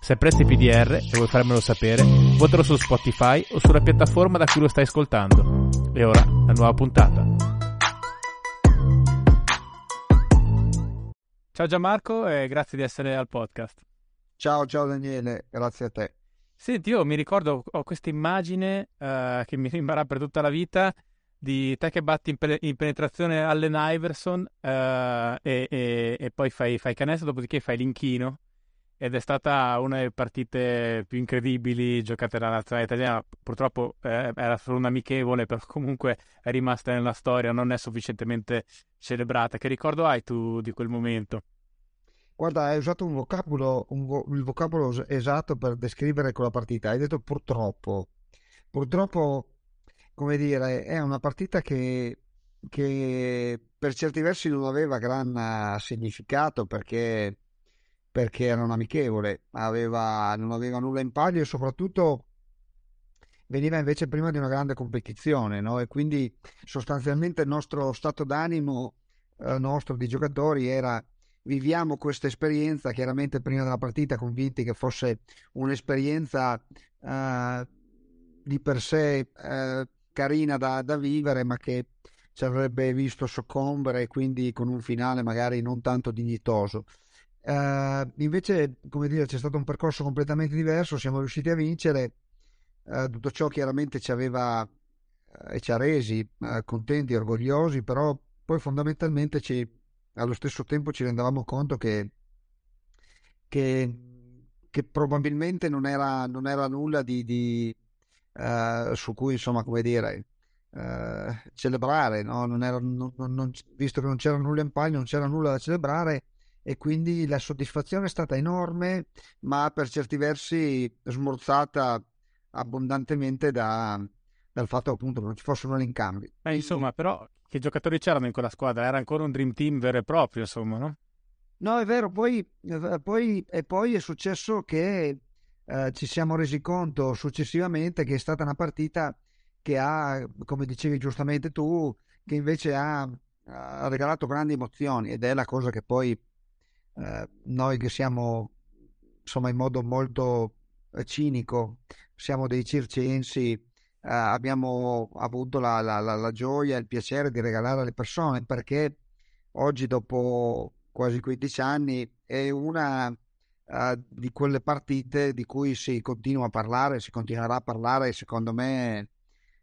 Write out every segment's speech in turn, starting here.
Se apprezzi PDR e vuoi farmelo sapere, votalo su Spotify o sulla piattaforma da cui lo stai ascoltando. E ora, la nuova puntata. Ciao Gianmarco e grazie di essere al podcast. Ciao, ciao Daniele, grazie a te. Senti, io mi ricordo, ho questa immagine uh, che mi rimarrà per tutta la vita di te che batti in, pe- in penetrazione Allen Iverson uh, e, e, e, poi fai, fai canestro, dopodiché fai l'inchino ed è stata una delle partite più incredibili giocate dalla nazionale italiana. Purtroppo eh, era solo un amichevole, però comunque è rimasta nella storia, non è sufficientemente celebrata. Che ricordo hai tu di quel momento? Guarda, hai usato un vocabolo, un vo- il vocabolo esatto per descrivere quella partita. Hai detto purtroppo. Purtroppo, come dire, è una partita che, che per certi versi non aveva gran significato perché perché era un amichevole, aveva, non aveva nulla in palio e soprattutto veniva invece prima di una grande competizione, no? E quindi sostanzialmente il nostro stato d'animo, eh, nostro di giocatori, era viviamo questa esperienza, chiaramente prima della partita convinti che fosse un'esperienza eh, di per sé eh, carina da, da vivere, ma che ci avrebbe visto soccombere, quindi con un finale magari non tanto dignitoso. Uh, invece, come dire, c'è stato un percorso completamente diverso, siamo riusciti a vincere, uh, tutto ciò chiaramente ci aveva uh, e ci ha resi contenti, orgogliosi, però poi fondamentalmente ci, allo stesso tempo ci rendavamo conto che, che, che probabilmente non era, non era, nulla di, di su cui, insomma, come dire, celebrare, no? non era, non, visto che non c'era nulla in palio, non c'era nulla da celebrare e quindi la soddisfazione è stata enorme, ma per certi versi smorzata abbondantemente da, dal fatto appunto che non ci fossero rincambi. Eh, insomma, però che giocatori c'erano in quella squadra? Era ancora un dream team vero e proprio, insomma, no? No, è vero, poi, poi, e poi è successo che eh, ci siamo resi conto successivamente che è stata una partita che ha, come dicevi giustamente tu, che invece ha, ha regalato grandi emozioni ed è la cosa che poi eh, noi che siamo insomma in modo molto eh, cinico, siamo dei circensi, eh, abbiamo avuto la, la, la, la gioia e il piacere di regalare alle persone perché oggi dopo quasi 15 anni è una uh, di quelle partite di cui si continua a parlare, si continuerà a parlare secondo me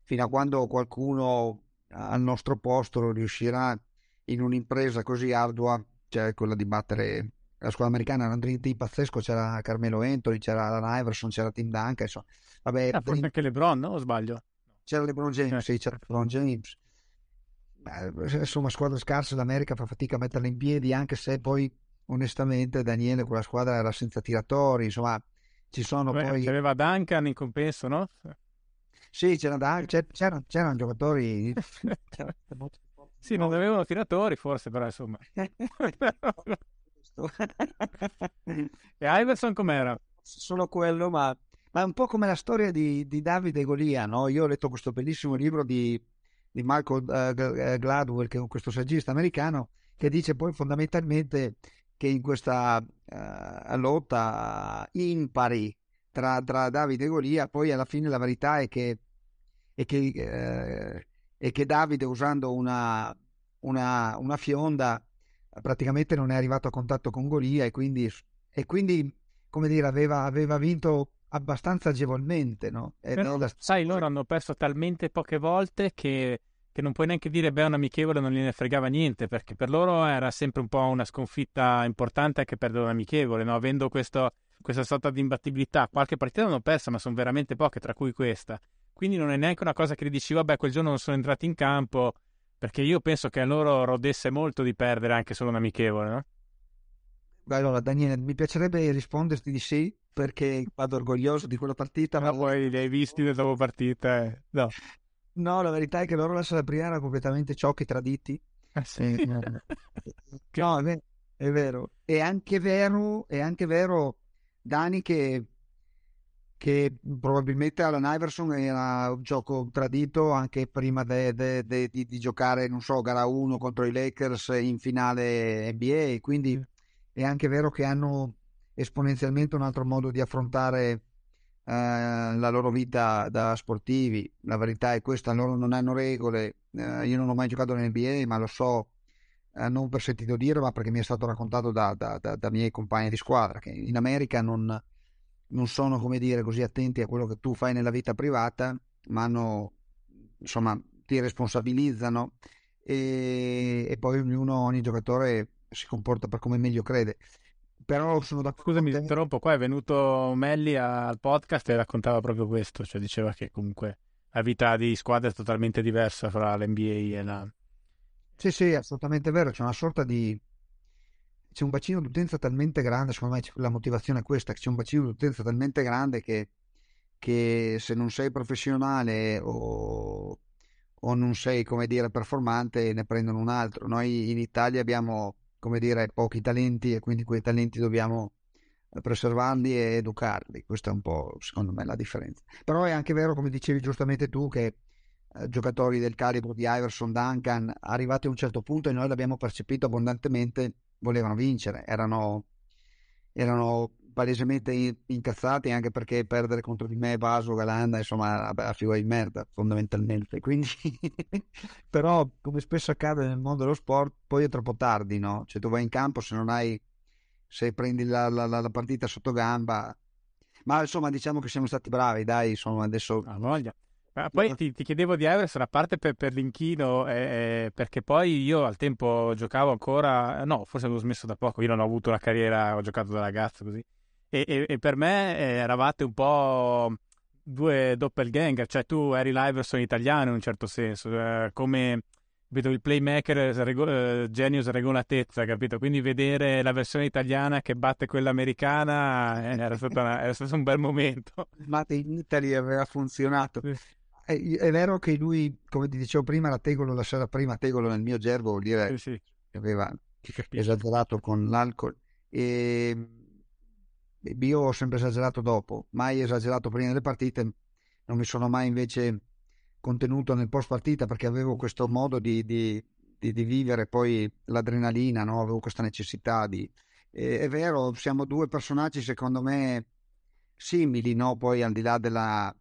fino a quando qualcuno al nostro posto riuscirà in un'impresa così ardua cioè quella di battere la squadra americana era un dream team pazzesco, c'era Carmelo Anthony, c'era Alan Iverson, c'era Tim Duncan, insomma. Vabbè, ah, forse anche LeBron, no? O sbaglio? C'era LeBron James, eh. sì, c'era LeBron James. Beh, insomma, squadra scarsa, l'America fa fatica a metterla in piedi, anche se poi, onestamente, Daniele, quella squadra era senza tiratori, insomma, ci sono Beh, poi... C'aveva Duncan in compenso, no? Sì, c'era Duncan, c'erano, c'erano giocatori... sì, non avevano tiratori forse, però insomma... e Iverson com'era? Solo quello, ma, ma, è un po' come la storia di, di Davide Golia, no? Io ho letto questo bellissimo libro di, di Michael uh, Gladwell, che è questo saggista americano, che dice poi fondamentalmente che in questa uh, lotta impari tra, tra, Davide e Golia, poi alla fine la verità è che, è che, uh, è che Davide usando una, una, una fionda praticamente non è arrivato a contatto con Golia e quindi, e quindi come dire, aveva, aveva vinto abbastanza agevolmente. No? Però, da... Sai, loro hanno perso talmente poche volte che, che, non puoi neanche dire, beh, un amichevole non gliene fregava niente, perché per loro era sempre un po' una sconfitta importante anche perdere un amichevole, no? avendo questo, questa sorta di imbattibilità. Qualche partita l'hanno persa, ma sono veramente poche, tra cui questa. Quindi non è neanche una cosa che dici, vabbè, quel giorno non sono entrati in campo, perché io penso che a loro rodesse molto di perdere anche solo un amichevole, no? Allora, Daniele, mi piacerebbe risponderti di sì, perché vado orgoglioso di quella partita. Ma poi li hai visti nella dopo partita? Eh. No. no, la verità è che loro la Salabria erano completamente ciocchi traditi. Eh sì. no, è vero, è vero. È anche vero, è anche vero, Dani, che che probabilmente Allen Iverson era un gioco tradito anche prima de, de, de, di, di, giocare, non so, gara 1 contro i Lakers in finale NBA, quindi è anche vero che hanno esponenzialmente un altro modo di affrontare eh, la loro vita da sportivi. La verità è questa, loro non hanno regole, eh, io non ho mai giocato nell'NBA, ma lo so eh, non per sentito dire, ma perché mi è stato raccontato da, da, da, da miei compagni di squadra, che in America non non sono, come dire, così attenti a quello che tu fai nella vita privata, ma hanno, insomma, ti responsabilizzano e, e poi ognuno, ogni giocatore si comporta per come meglio crede. Però sono d'accordo. Scusami, ti interrompo. Qua è venuto Melli al podcast e raccontava proprio questo, cioè diceva che comunque la vita di squadra è totalmente diversa fra l'NBA e la. Sì, sì, assolutamente vero. C'è una sorta di c'è un bacino d'utenza talmente grande, secondo me la motivazione è questa, c'è un bacino d'utenza talmente grande che, che se non sei professionale o, o, non sei, come dire, performante, ne prendono un altro. Noi in Italia abbiamo, come dire, pochi talenti e quindi quei talenti dobbiamo preservarli e educarli. Questa è un po', secondo me, la differenza. Però è anche vero, come dicevi giustamente tu, che eh, giocatori del calibro di Iverson, Duncan, arrivati a un certo punto e noi l'abbiamo percepito abbondantemente, volevano vincere, erano, erano palesemente incazzati anche perché perdere contro di me, Vaso, Galanda, insomma, a figura di merda fondamentalmente. Quindi, però, come spesso accade nel mondo dello sport, poi è troppo tardi, no? Cioè, tu vai in campo se non hai, se prendi la, la, la partita sotto gamba. Ma insomma, diciamo che siamo stati bravi, dai, insomma, adesso. Voglia. Ma poi ti, ti, chiedevo di Everson, a parte per, per l'inchino, eh, perché poi io al tempo giocavo ancora, no, forse avevo smesso da poco, io non ho avuto una carriera, ho giocato da ragazzo così, e, e, e per me eh, eravate un po' due doppelganger, cioè tu eri l'Iverson italiano in un certo senso, eh, come capito, il playmaker rego- eh, genius regolatezza, capito? Quindi vedere la versione italiana che batte quella americana eh, era, una, era, stato un bel momento. Mate in Italy aveva funzionato. È, è, vero che lui, come ti dicevo prima, la Tegolo la sera prima, Tegolo nel mio gergo vuol dire sì, sì. che aveva esagerato con l'alcol e io ho sempre esagerato dopo, mai esagerato prima delle partite, non mi sono mai invece contenuto nel post partita perché avevo questo modo di, di, di, di vivere poi l'adrenalina, no? avevo questa necessità di... E, è vero, siamo due personaggi secondo me simili, no? poi al di là della,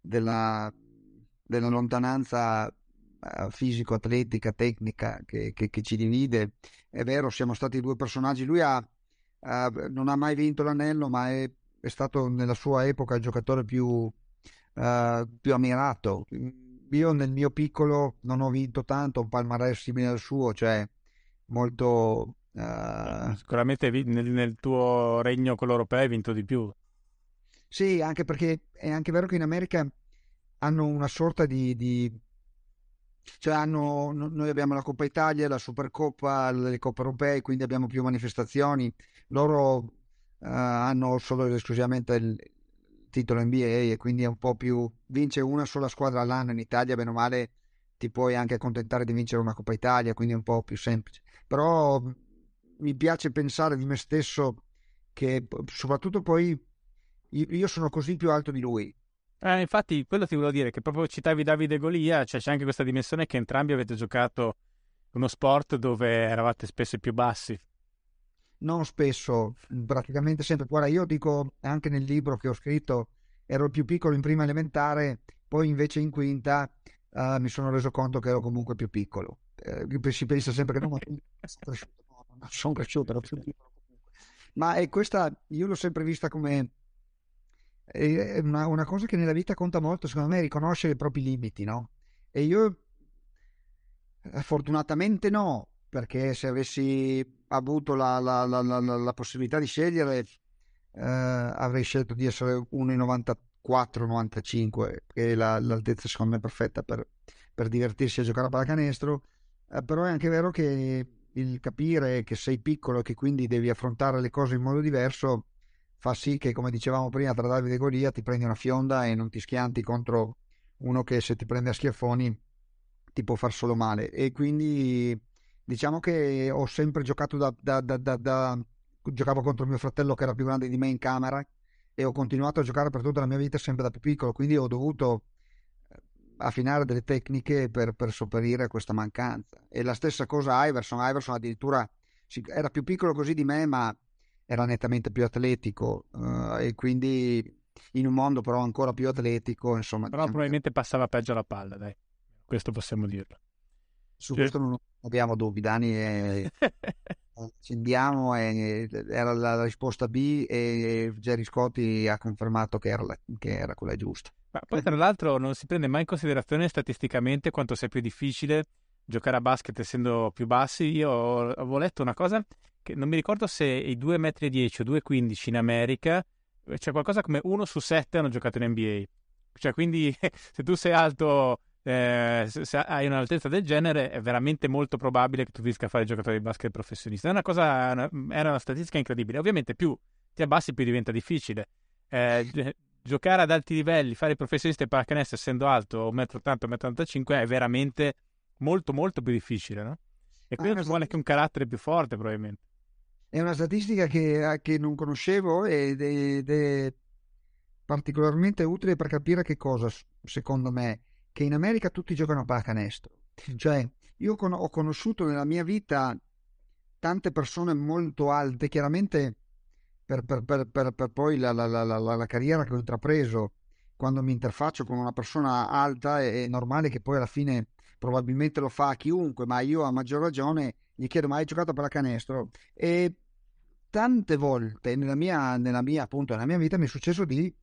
della della lontananza eh, fisico-atletica, tecnica che, che, che, ci divide. È vero, siamo stati due personaggi. Lui ha, ha, non ha mai vinto l'anello, ma è, è, stato nella sua epoca il giocatore più, uh, più ammirato. Io nel mio piccolo non ho vinto tanto, un palmarès simile al suo, cioè molto... Uh... Sicuramente nel, nel tuo regno quello europeo hai vinto di più. Sì, anche perché è anche vero che in America hanno una sorta di, di cioè hanno, noi abbiamo la Coppa Italia, la Supercoppa, le Coppe Europee, quindi abbiamo più manifestazioni. Loro uh, hanno solo ed esclusivamente il titolo NBA e quindi è un po' più vince una sola squadra all'anno in Italia, bene o male ti puoi anche accontentare di vincere una Coppa Italia, quindi è un po' più semplice. Però mi piace pensare di me stesso che soprattutto poi io sono così più alto di lui eh, infatti, quello ti volevo dire, che proprio citavi Davide Golia, cioè c'è anche questa dimensione che entrambi avete giocato uno sport dove eravate spesso più bassi. Non spesso, praticamente sempre. Guarda, io dico anche nel libro che ho scritto, ero più piccolo in prima elementare, poi invece in quinta uh, mi sono reso conto che ero comunque più piccolo. Eh, si pensa sempre che non, sono cresciuto, no, non sono cresciuto, ero più piccolo comunque. Ma è questa, io l'ho sempre vista come è una, una, cosa che nella vita conta molto, secondo me, è riconoscere i propri limiti, no? E io eh, fortunatamente no, perché se avessi avuto la, la, la, la possibilità di scegliere, eh, avrei scelto di essere 1,94-95, che è l'altezza secondo me perfetta per, per divertirsi a giocare a pallacanestro. Eh, però è anche vero che il capire che sei piccolo e che quindi devi affrontare le cose in modo diverso fa sì che, come dicevamo prima, tra Davide e Golia ti prendi una fionda e non ti schianti contro uno che se ti prende a schiaffoni ti può far solo male. E quindi diciamo che ho sempre giocato da, da, da, da, giocavo contro mio fratello che era più grande di me in camera e ho continuato a giocare per tutta la mia vita sempre da più piccolo, quindi ho dovuto eh, affinare delle tecniche per, per sopperire a questa mancanza. E la stessa cosa Iverson, Iverson addirittura era più piccolo così di me, ma era nettamente più atletico uh, e quindi in un mondo però ancora più atletico, insomma. Però probabilmente passava peggio la palla, dai. Questo possiamo dirlo. Su sì. questo non abbiamo dubbi, Dani. È... accendiamo e era la risposta B e Jerry Scotti ha confermato che era, la, che era quella giusta. Ma poi tra l'altro non si prende mai in considerazione statisticamente quanto sia più difficile giocare a basket essendo più bassi. Io avevo letto una cosa che non mi ricordo se i 2,10 m o 2,15 in America c'è qualcosa come 1 su 7 hanno giocato in NBA. Cioè quindi se tu sei alto eh, se hai un'altezza del genere è veramente molto probabile che tu riesca a fare giocatori di basket professionisti. È una cosa, una, era una statistica incredibile. Ovviamente più ti abbassi più diventa difficile. Eh, giocare ad alti livelli, fare i professionisti a pallacanestro essendo alto 1,80 m, 1,85 m è veramente molto molto più difficile, no? E quindi ah, vuole anche un carattere più forte probabilmente. È una statistica che, che non conoscevo ed è, ed è particolarmente utile per capire che cosa, secondo me, che in America tutti giocano a pallacanestro. Cioè, io con- ho conosciuto nella mia vita tante persone molto alte, chiaramente per, per, per, per poi la, la, la, la, carriera che ho intrapreso, quando mi interfaccio con una persona alta, è, è normale che poi alla fine probabilmente lo fa chiunque, ma io a maggior ragione gli chiedo mai hai giocato a pallacanestro? E tante volte nella mia, nella mia, appunto, nella mia vita mi è successo di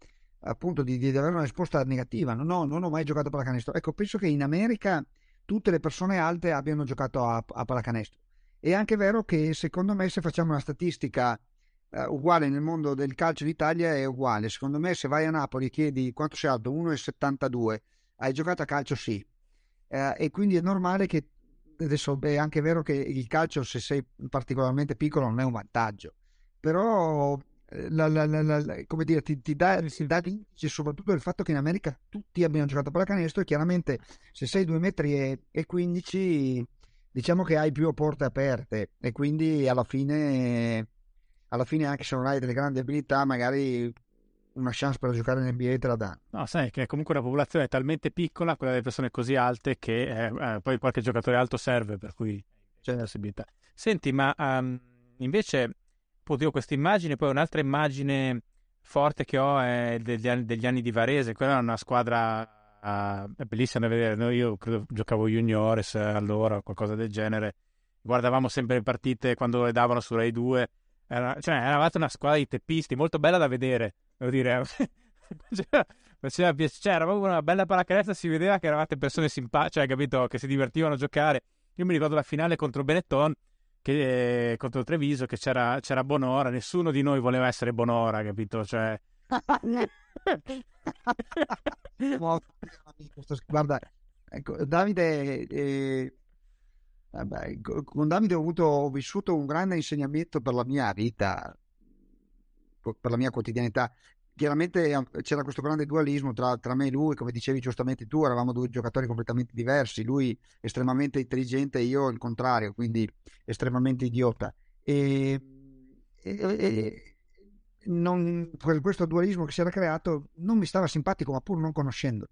appunto di, di, avere una risposta negativa. Non ho, non ho mai giocato a pallacanestro. Ecco, penso che in America tutte le persone alte abbiano giocato a, a pallacanestro. È anche vero che secondo me se facciamo una statistica uh, uguale nel mondo del calcio d'Italia è uguale. Secondo me se vai a Napoli e chiedi quanto sei alto, 1,72, hai giocato a calcio? Sì. Uh, e quindi è normale che adesso è anche vero che il calcio se sei particolarmente piccolo non è un vantaggio. Però la, la, la, come dire, ti, ti dà, ti dà indice soprattutto il fatto che in America tutti abbiano giocato a pallacanestro e chiaramente se sei 2 metri e, e 15 diciamo che hai più porte aperte e quindi alla fine alla fine anche se non hai delle grandi abilità magari una chance per giocare in NBA te la dà. No, sai che comunque la popolazione è talmente piccola, quella delle persone così alte, che eh, eh, poi qualche giocatore alto serve, per cui c'è la possibilità. Senti, ma um, invece oddio, questa immagine, poi un'altra immagine forte che ho è degli degli anni di Varese, quella è una squadra uh, bellissima da vedere, no? io credo giocavo juniores allora, qualcosa del genere, guardavamo sempre le partite quando le davano su Rai 2, era, cioè eravate una squadra di teppisti, molto bella da vedere, devo dire, piacere, cioè, era proprio una bella pallacanestro, si vedeva che eravate persone simpatiche, cioè, capito, che si divertivano a giocare, io mi ricordo la finale contro Benetton, che, contro Treviso che c'era, c'era Bonora, nessuno di noi voleva essere Bonora, capito? Cioè... Guarda, ecco, Davide, eh, vabbè, con Davide ho, avuto, ho vissuto un grande insegnamento per la mia vita, per la mia quotidianità chiaramente c'era questo grande dualismo tra, tra, me e lui, come dicevi giustamente tu, eravamo due giocatori completamente diversi, lui estremamente intelligente e io il contrario, quindi estremamente idiota. E, e, e non, questo dualismo che si era creato non mi stava simpatico, ma pur non conoscendo.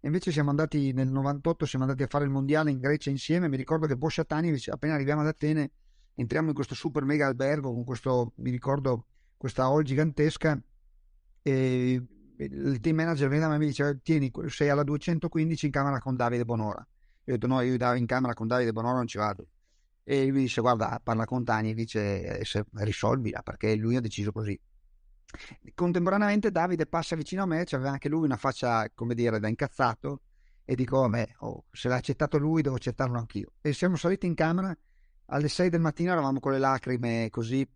invece siamo andati nel 98, siamo andati a fare il mondiale in Grecia insieme, mi ricordo che Boscia Tanic, appena arriviamo ad Atene, entriamo in questo super mega albergo con questo, mi ricordo, questa hall gigantesca e il team manager me e mi dice tieni sei alla 215 in camera con Davide Bonora. Io ho detto no io in camera con Davide Bonora non ci vado. E lui dice guarda parla con Tani e dice risolvila perché lui ha deciso così. Contemporaneamente Davide passa vicino a me c'aveva anche lui una faccia come dire da incazzato e dico vabbè oh, se l'ha accettato lui devo accettarlo anch'io. E siamo saliti in camera alle 6 del mattino eravamo con le lacrime così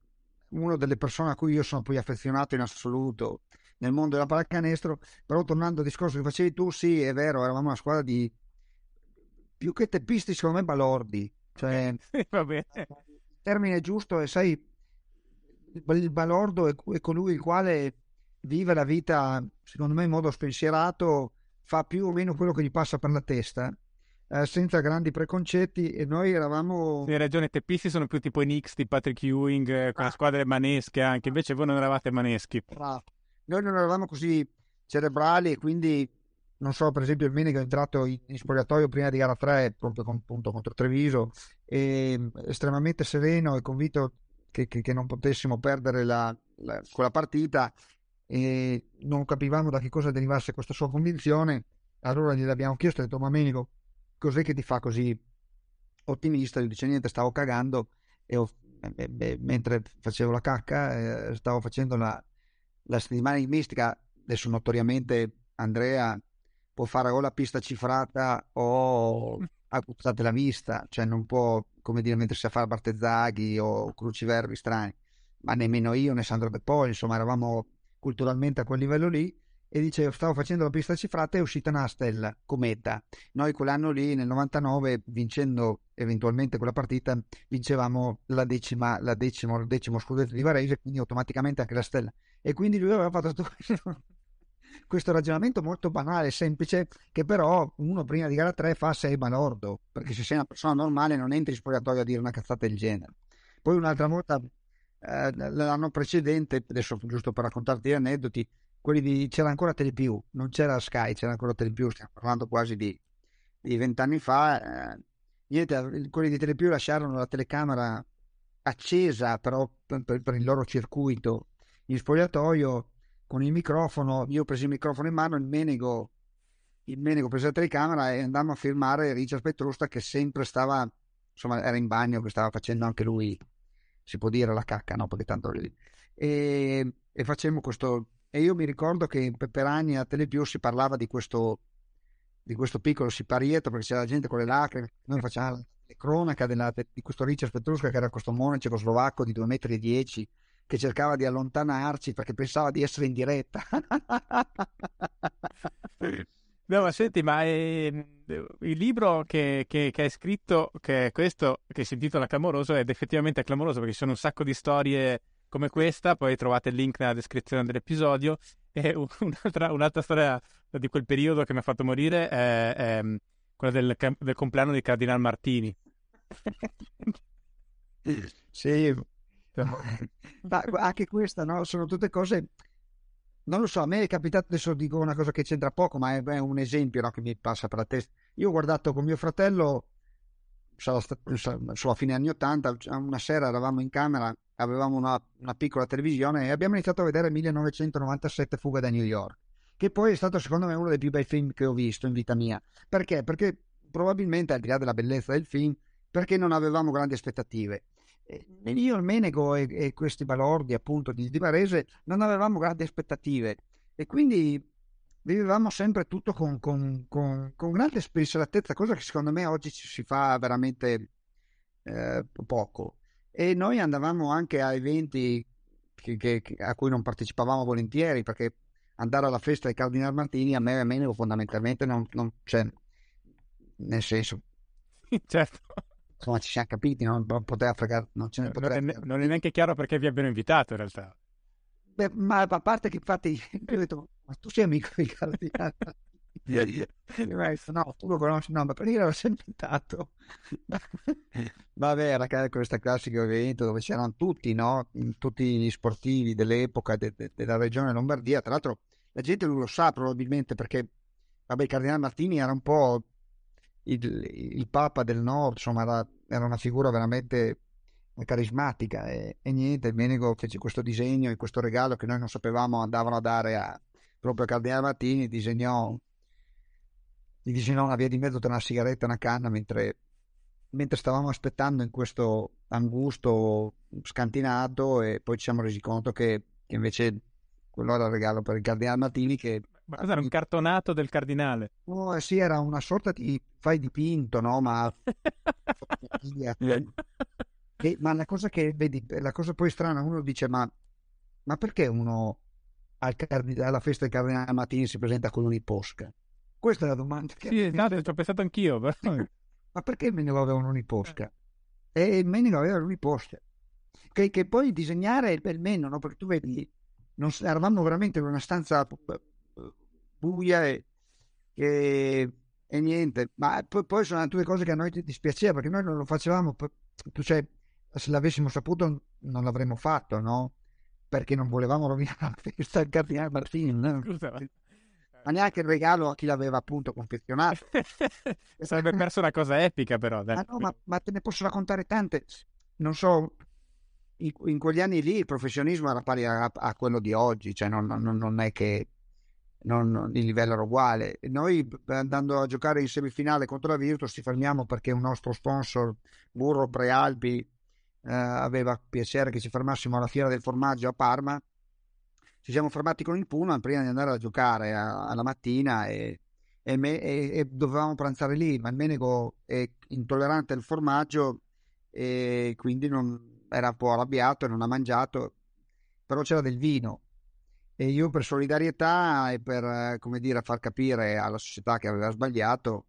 una delle persone a cui io sono poi affezionato in assoluto nel mondo della pallacanestro, però tornando al discorso che facevi tu, sì, è vero, eravamo una squadra di più che teppisti, secondo me balordi, Cioè, Va bene. il termine giusto è, sai, il balordo è, è colui il quale vive la vita, secondo me, in modo spensierato, fa più o meno quello che gli passa per la testa, eh, senza grandi preconcetti e noi eravamo... Sì, hai ragione, i teppisti sono più tipo i Knicks di Patrick Ewing, eh, con la squadra manesche anche, invece voi non eravate maneschi. Bravo. Noi non eravamo così cerebrali e quindi non so, per esempio il Menego è entrato in, in spogliatoio prima di gara 3, proprio con, appunto, contro Treviso, e, estremamente sereno e convinto che, che, che non potessimo perdere la, la, quella partita e non capivamo da che cosa derivasse questa sua convinzione. Allora gliel'abbiamo chiesto, ho detto, ma Menico, cos'è che ti fa così ottimista? Io dice niente, stavo cagando e ho, eh, beh, mentre facevo la cacca eh, stavo facendo la, la settimana di mistica. Adesso notoriamente Andrea può fare o la pista cifrata o a puzzate la vista, cioè non può, come dire, mettersi a fare battezaghi o cruciverbi strani, ma nemmeno io né Sandro De Poi, insomma eravamo culturalmente a quel livello lì e dice stavo facendo la pista cifrata e è uscita una stella, cometa. Noi quell'anno lì nel 99 vincendo eventualmente quella partita vincevamo la decima, la decimo, il decimo scudetto di Varese, quindi automaticamente anche la stella. E quindi lui aveva fatto questo questo ragionamento molto banale, semplice, che però uno prima di gara 3 fa sei balordo, perché se sei una persona normale non entri in spogliatoio a dire una cazzata del genere. Poi un'altra volta, eh, l'anno precedente, adesso giusto per raccontarti gli aneddoti, quelli di, c'era ancora Telepiù, non c'era Sky, c'era ancora Telepiù, stiamo parlando quasi di vent'anni fa. Eh, niente, quelli di Telepiù lasciarono la telecamera accesa però per, per il loro circuito in spogliatoio con il microfono, io ho preso il microfono in mano, il Menego, il Menego prese la telecamera e andammo a firmare Richard Petrusta che sempre stava, insomma era in bagno, che stava facendo anche lui, si può dire la cacca, no? Perché tanto. E, e facemmo questo, e io mi ricordo che per anni a Telepiù si parlava di questo, di questo piccolo siparietto perché c'era gente con le lacrime, noi facciamo la cronaca della, di questo Richard Petruska che era questo monaco cecoslovacco di 2,10 metri che cercava di allontanarci perché pensava di essere in diretta. No, ma senti, ma eh, il libro che, che, che, hai scritto, che è questo, che si intitola Clamoroso, ed effettivamente clamoroso perché ci sono un sacco di storie come questa, poi trovate il link nella descrizione dell'episodio, e un'altra, un'altra storia di quel periodo che mi ha fatto morire è, è quella del, del compleanno di Cardinal Martini. sì, ma anche questa, no? Sono tutte cose. Non lo so, a me è capitato, adesso dico una cosa che c'entra poco, ma è, è un esempio no, che mi passa per la testa. Io ho guardato con mio fratello, sulla fine anni 80, una sera eravamo in camera, avevamo una, una piccola televisione e abbiamo iniziato a vedere 1997 Fuga da New York, che poi è stato secondo me uno dei più bei film che ho visto in vita mia. Perché? Perché probabilmente al di là della bellezza del film, perché non avevamo grandi aspettative io, il Menego e, e, questi balordi appunto di, di Varese non avevamo grandi aspettative e quindi vivevamo sempre tutto con, con, con, con grande spensieratezza, cosa che secondo me oggi ci si fa veramente eh, poco. E noi andavamo anche a eventi che, che, a cui non partecipavamo volentieri perché andare alla festa di Cardinal Martini a me e Menego fondamentalmente non, non c'è, nel senso... certo insomma ci siamo capiti, non poteva fregare, non ce ne poteva non, è, non è neanche chiaro perché vi abbiano invitato in realtà. Beh, ma a parte che infatti io ho detto, ma tu sei amico di Cardinale? Yeah, yeah. no, tu lo conosci, no, ma perché l'ho sempre invitato. Vabbè, era questo classico evento dove c'erano tutti, no? Tutti gli sportivi dell'epoca de, de, della regione Lombardia. Tra l'altro, la gente lo sa probabilmente perché, vabbè, il Cardinale Martini era un po' il, il Papa del Nord, insomma, era, era una figura veramente carismatica e, e, niente, il Menego fece questo disegno e questo regalo che noi non sapevamo andavano a dare a, proprio a Cardinale Martini, disegnò, gli disegnò una via di mezzo tra una sigaretta e una canna mentre, mentre stavamo aspettando in questo angusto scantinato e poi ci siamo resi conto che, che invece quello era il regalo per il Cardinale Martini che ma cos'era un cartonato del cardinale? Oh, sì, era una sorta di fai dipinto, no? Ma... e, ma la cosa che vedi, la cosa poi strana, uno dice, ma, ma perché uno al card... alla festa del cardinale Mattini si presenta con un'iposca? Questa è la domanda. Che... Sì, no, ci ho pensato anch'io. Però... ma perché me ne aveva un'iposca? e il Menego aveva lui poster. Che, che poi disegnare è meno, no? Perché tu vedi, non, eravamo veramente in una stanza buia e, e, e niente, ma poi, poi, sono due cose che a noi dispiaceva perché noi non lo facevamo, tu cioè, se l'avessimo saputo non l'avremmo fatto, no? Perché non volevamo rovinare la festa del Cardinale Martini. No? ma neanche il regalo a chi l'aveva appunto confezionato. Sarebbe perso una cosa epica però. Ah, no, ma, ma, te ne posso raccontare tante. Non so, in, in, quegli anni lì il professionismo era pari a, a quello di oggi, cioè non, non, non è che non, il livello era uguale. Noi andando a giocare in semifinale contro la Virtus ci fermiamo perché un nostro sponsor, Burro Prealpi, eh, aveva piacere che ci fermassimo alla fiera del formaggio a Parma. Ci siamo fermati con il pullman prima di andare a giocare a, alla mattina e, e, me, e, e, dovevamo pranzare lì, ma il Menego è intollerante al formaggio e quindi non, era un po' arrabbiato e non ha mangiato, però c'era del vino. E io per solidarietà e per come dire, far capire alla società che aveva sbagliato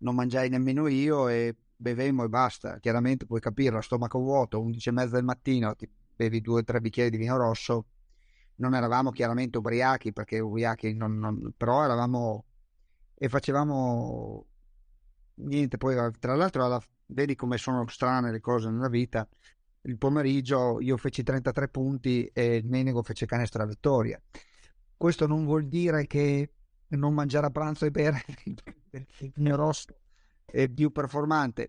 non mangiai nemmeno io e bevemmo e basta. Chiaramente puoi capire, a stomaco vuoto, 11 e mezza del mattino, ti bevi due o tre bicchieri di vino rosso. Non eravamo chiaramente ubriachi perché ubriachi non, non, però eravamo e facevamo niente. Poi tra l'altro alla, vedi come sono strane le cose nella vita. Il pomeriggio io feci 33 punti e il Menego fece canestra vittoria. Questo non vuol dire che non mangiare a pranzo e bere il mio rosso è più performante.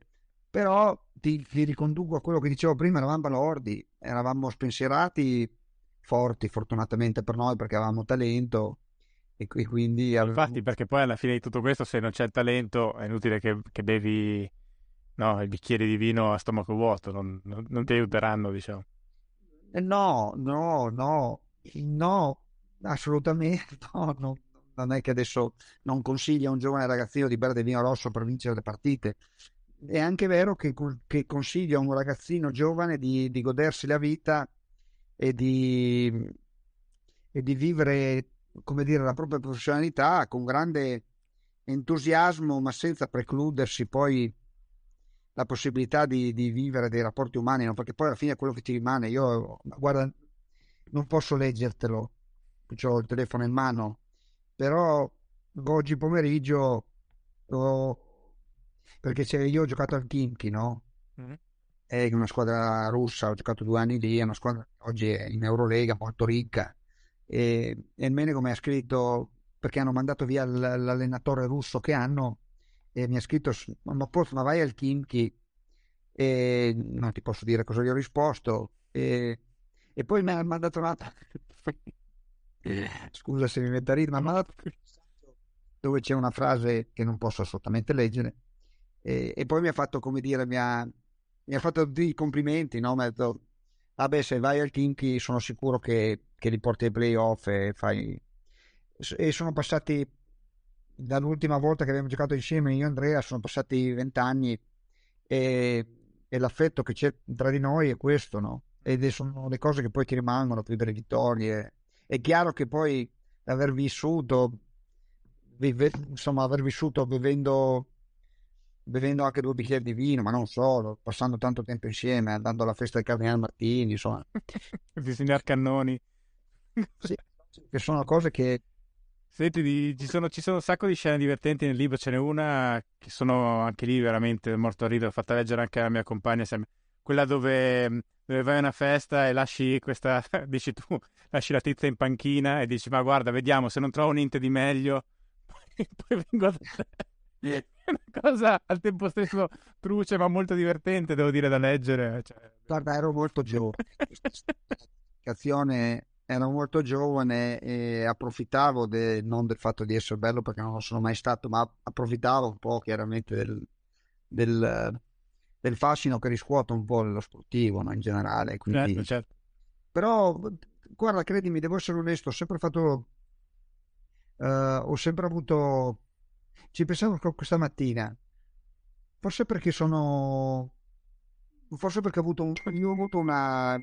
Però ti, ti riconduco a quello che dicevo prima eravamo balordi eravamo spensierati forti fortunatamente per noi perché avevamo talento e, e quindi avevamo... infatti perché poi alla fine di tutto questo se non c'è il talento è inutile che, che bevi no, il bicchiere di vino a stomaco vuoto non, non, non ti aiuteranno diciamo. Eh no no no no assolutamente no, no non è che adesso non consiglia a un giovane ragazzino di bere del vino rosso per vincere le partite. È anche vero che, che consiglio a un ragazzino giovane di, di godersi la vita e di, e di vivere, come dire, la propria professionalità con grande entusiasmo, ma senza precludersi poi la possibilità di, di vivere dei rapporti umani, no? perché poi alla fine quello che ti rimane. Io, guarda, non posso leggertelo, ho il telefono in mano, però oggi pomeriggio, ho... perché io ho giocato al Kimchi, no? Mm-hmm è una squadra russa, ho giocato due anni lì, è una squadra oggi è in Eurolega molto ricca. E, e il Menego mi ha scritto perché hanno mandato via l'allenatore russo che hanno e mi ha scritto ma, ma vai al Kimchi e non ti posso dire cosa gli ho risposto e, e poi mi ha mandato un'altra scusa se mi mette a ridere ma dove c'è una frase che non posso assolutamente leggere e, e poi mi ha fatto come dire mi ha, mi ha fatto dei complimenti, no? Mi ha detto, vabbè, se vai al Kinky sono sicuro che, che li porti ai playoff e fai... E sono passati, dall'ultima volta che abbiamo giocato insieme, io e Andrea, sono passati vent'anni e, e l'affetto che c'è tra di noi è questo, no? Ed sono le cose che poi ti rimangono più delle vittorie. È chiaro che poi aver vissuto, vive, insomma, aver vissuto bevendo bevendo anche due bicchieri di vino, ma non solo, passando tanto tempo insieme, andando alla festa del Cardinale Martini, insomma. Disegnare cannoni. sì, che sono cose che... Senti, ci sono, ci sono, un sacco di scene divertenti nel libro, ce n'è una che sono anche lì veramente morto a ridere, l'ho fatta leggere anche alla mia compagna, quella dove, dove vai a una festa e lasci questa, dici tu, lasci la tizia in panchina e dici ma guarda, vediamo, se non trovo niente di meglio, poi, poi vengo da te è una cosa al tempo stesso truce ma molto divertente, devo dire, da leggere. Cioè... Guarda, ero molto giovane. ero molto giovane e approfittavo de, non del fatto di essere bello perché non lo sono mai stato, ma approfittavo un po' chiaramente del, del, del fascino che riscuote un po' lo sportivo no? in generale. Quindi... Certo, certo. Però, guarda, credimi, devo essere onesto, ho sempre fatto... Uh, ho sempre avuto ci pensavo questa mattina. Forse perché sono. Forse perché ho avuto, un... Io ho avuto una.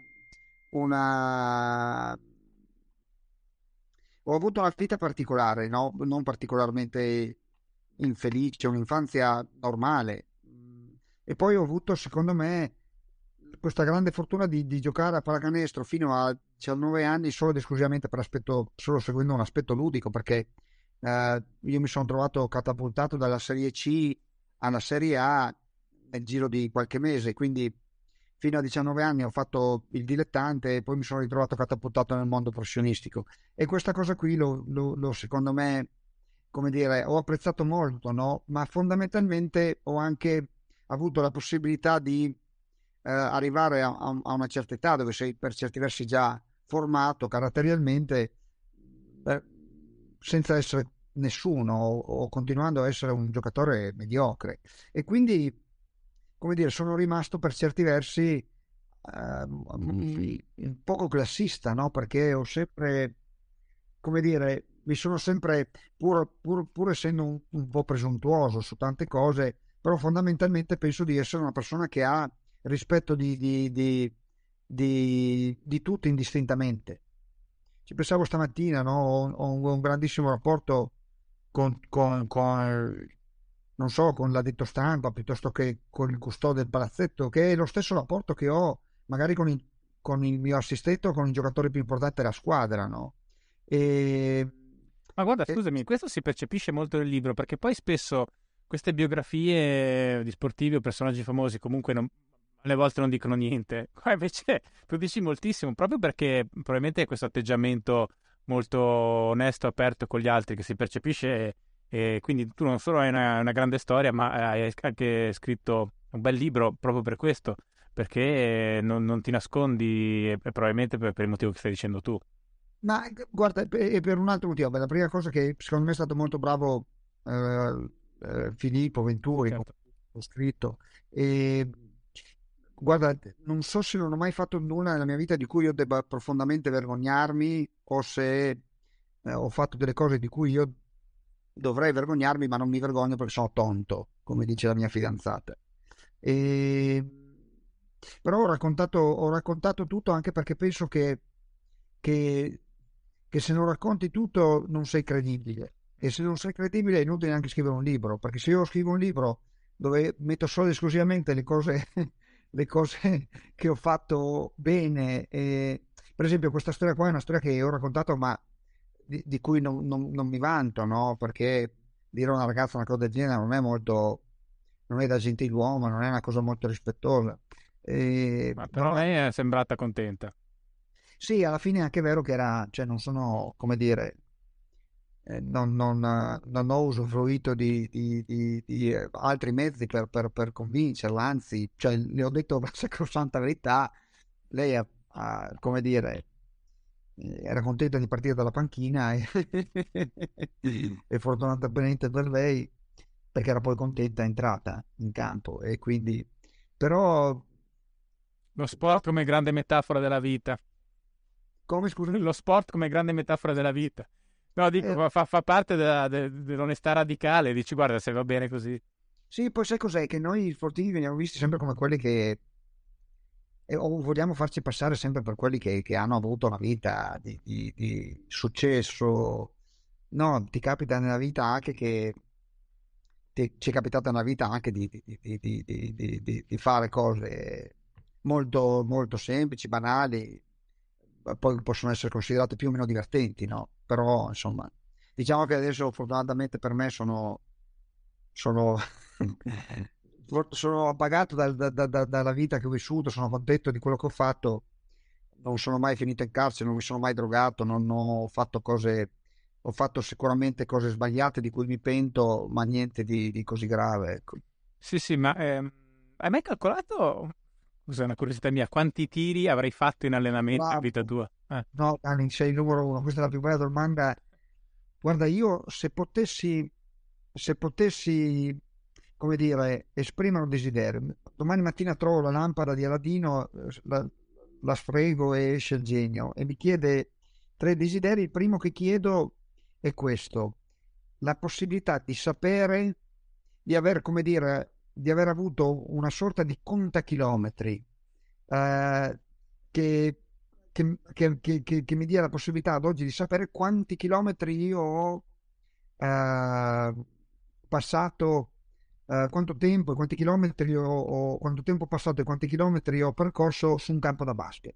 Una. Ho avuto una vita particolare, no? non particolarmente infelice, un'infanzia normale. E poi ho avuto, secondo me, questa grande fortuna di, di, giocare a pallacanestro fino a 19 anni solo ed esclusivamente per aspetto, solo seguendo un aspetto ludico, perché eh, io mi sono trovato catapultato dalla Serie C alla Serie A nel giro di qualche mese, quindi fino a 19 anni ho fatto il dilettante e poi mi sono ritrovato catapultato nel mondo professionistico. E questa cosa qui lo, lo, lo secondo me, come dire, ho apprezzato molto, no? Ma fondamentalmente ho anche avuto la possibilità di eh, arrivare a, a, una certa età dove sei per certi versi già formato caratterialmente eh, senza essere nessuno o, o, continuando a essere un giocatore mediocre e quindi come dire sono rimasto per certi versi eh, un poco classista no? perché ho sempre come dire mi sono sempre pur, pur, pur essendo un, un po' presuntuoso su tante cose però fondamentalmente penso di essere una persona che ha rispetto di, di, di, di, tutti indistintamente. Ci pensavo stamattina, no? ho, ho un grandissimo rapporto con, con, con, non so, con l'addetto stampa piuttosto che con il custode del palazzetto, che è lo stesso rapporto che ho magari con il, con il mio assistente o con il giocatore più importante della squadra, no? E... Ma guarda, scusami, questo si percepisce molto nel libro perché poi spesso queste biografie di sportivi o personaggi famosi comunque non, alle volte non dicono niente. Qua invece tu dici moltissimo, proprio perché probabilmente è questo atteggiamento molto onesto, aperto con gli altri che si percepisce e quindi tu non solo hai una, una grande storia, ma hai anche scritto un bel libro proprio per questo, perché non, non ti nascondi e, probabilmente per, per, il motivo che stai dicendo tu. Ma guarda, è per un altro motivo. La prima cosa che secondo me è stato molto bravo eh, eh, Filippo Venturi, certo. ho scritto. E, guarda, non so se non ho mai fatto nulla nella mia vita di cui io debba profondamente vergognarmi o se eh, ho fatto delle cose di cui io dovrei vergognarmi, ma non mi vergogno perché sono tonto, come dice la mia fidanzata. E... Però ho raccontato, ho raccontato tutto anche perché penso che, che, che se non racconti tutto non sei credibile e se non sei credibile è inutile neanche scrivere un libro, perché se io scrivo un libro dove metto solo e esclusivamente le cose, le cose che ho fatto bene, e, per esempio questa storia qua è una storia che ho raccontato ma di, di cui non, non, non, mi vanto, no? perché dire a una ragazza una cosa del genere non è molto, non è da gentiluomo, non è una cosa molto rispettosa. E, ma però lei è sembrata contenta. Sì, alla fine è anche vero che era, cioè non sono, come dire, non, non, non, ho usufruito di, di, di, di eh, altri mezzi per, per, per, convincerla, anzi, cioè, le ho detto la sacrosanta verità, lei ha, ha, come dire, eh, era contenta di partire dalla panchina e, e fortunatamente per lei, perché era poi contenta entrata in campo e quindi, però... Lo sport come grande metafora della vita. Come scusa? Lo sport come grande metafora della vita. No, dico, eh, fa, fa, parte della, de, dell'onestà radicale, dici guarda se va bene così. Sì, poi sai cos'è? Che noi sportivi veniamo visti sempre come quelli che... Eh, o vogliamo farci passare sempre per quelli che, che hanno avuto una vita di, di, di, successo. No, ti capita nella vita anche che... Ti, ci è capitato nella vita anche di, di fare cose molto, molto semplici, banali, poi possono essere considerate più o meno divertenti, no? Però, insomma, diciamo che adesso fortunatamente per me sono, sono, sono appagato da, da, da, dalla vita che ho vissuto, sono contento di quello che ho fatto, non sono mai finito in carcere, non mi sono mai drogato, non, ho fatto cose, ho fatto sicuramente cose sbagliate di cui mi pento, ma niente di, di così grave. Ecco. Sì, sì, ma ehm, hai mai calcolato Scusa, una curiosità mia, quanti tiri avrai fatto in allenamento in vita tua? Eh. No, Dani, sei il numero uno, questa è la più bella domanda. Guarda, io se potessi, se potessi, come dire, esprimere un desiderio, domani mattina trovo la lampada di Aladino, la, la sfrego e esce il genio e mi chiede tre desideri. Il primo che chiedo è questo, la possibilità di sapere, di avere, come dire, di aver avuto una sorta di contachilometri eh, che, che, che, che, mi dia la possibilità ad oggi di sapere quanti chilometri io ho eh, passato uh, quanto tempo e quanti chilometri ho, ho, quanto tempo passato e quanti chilometri ho percorso su un campo da basket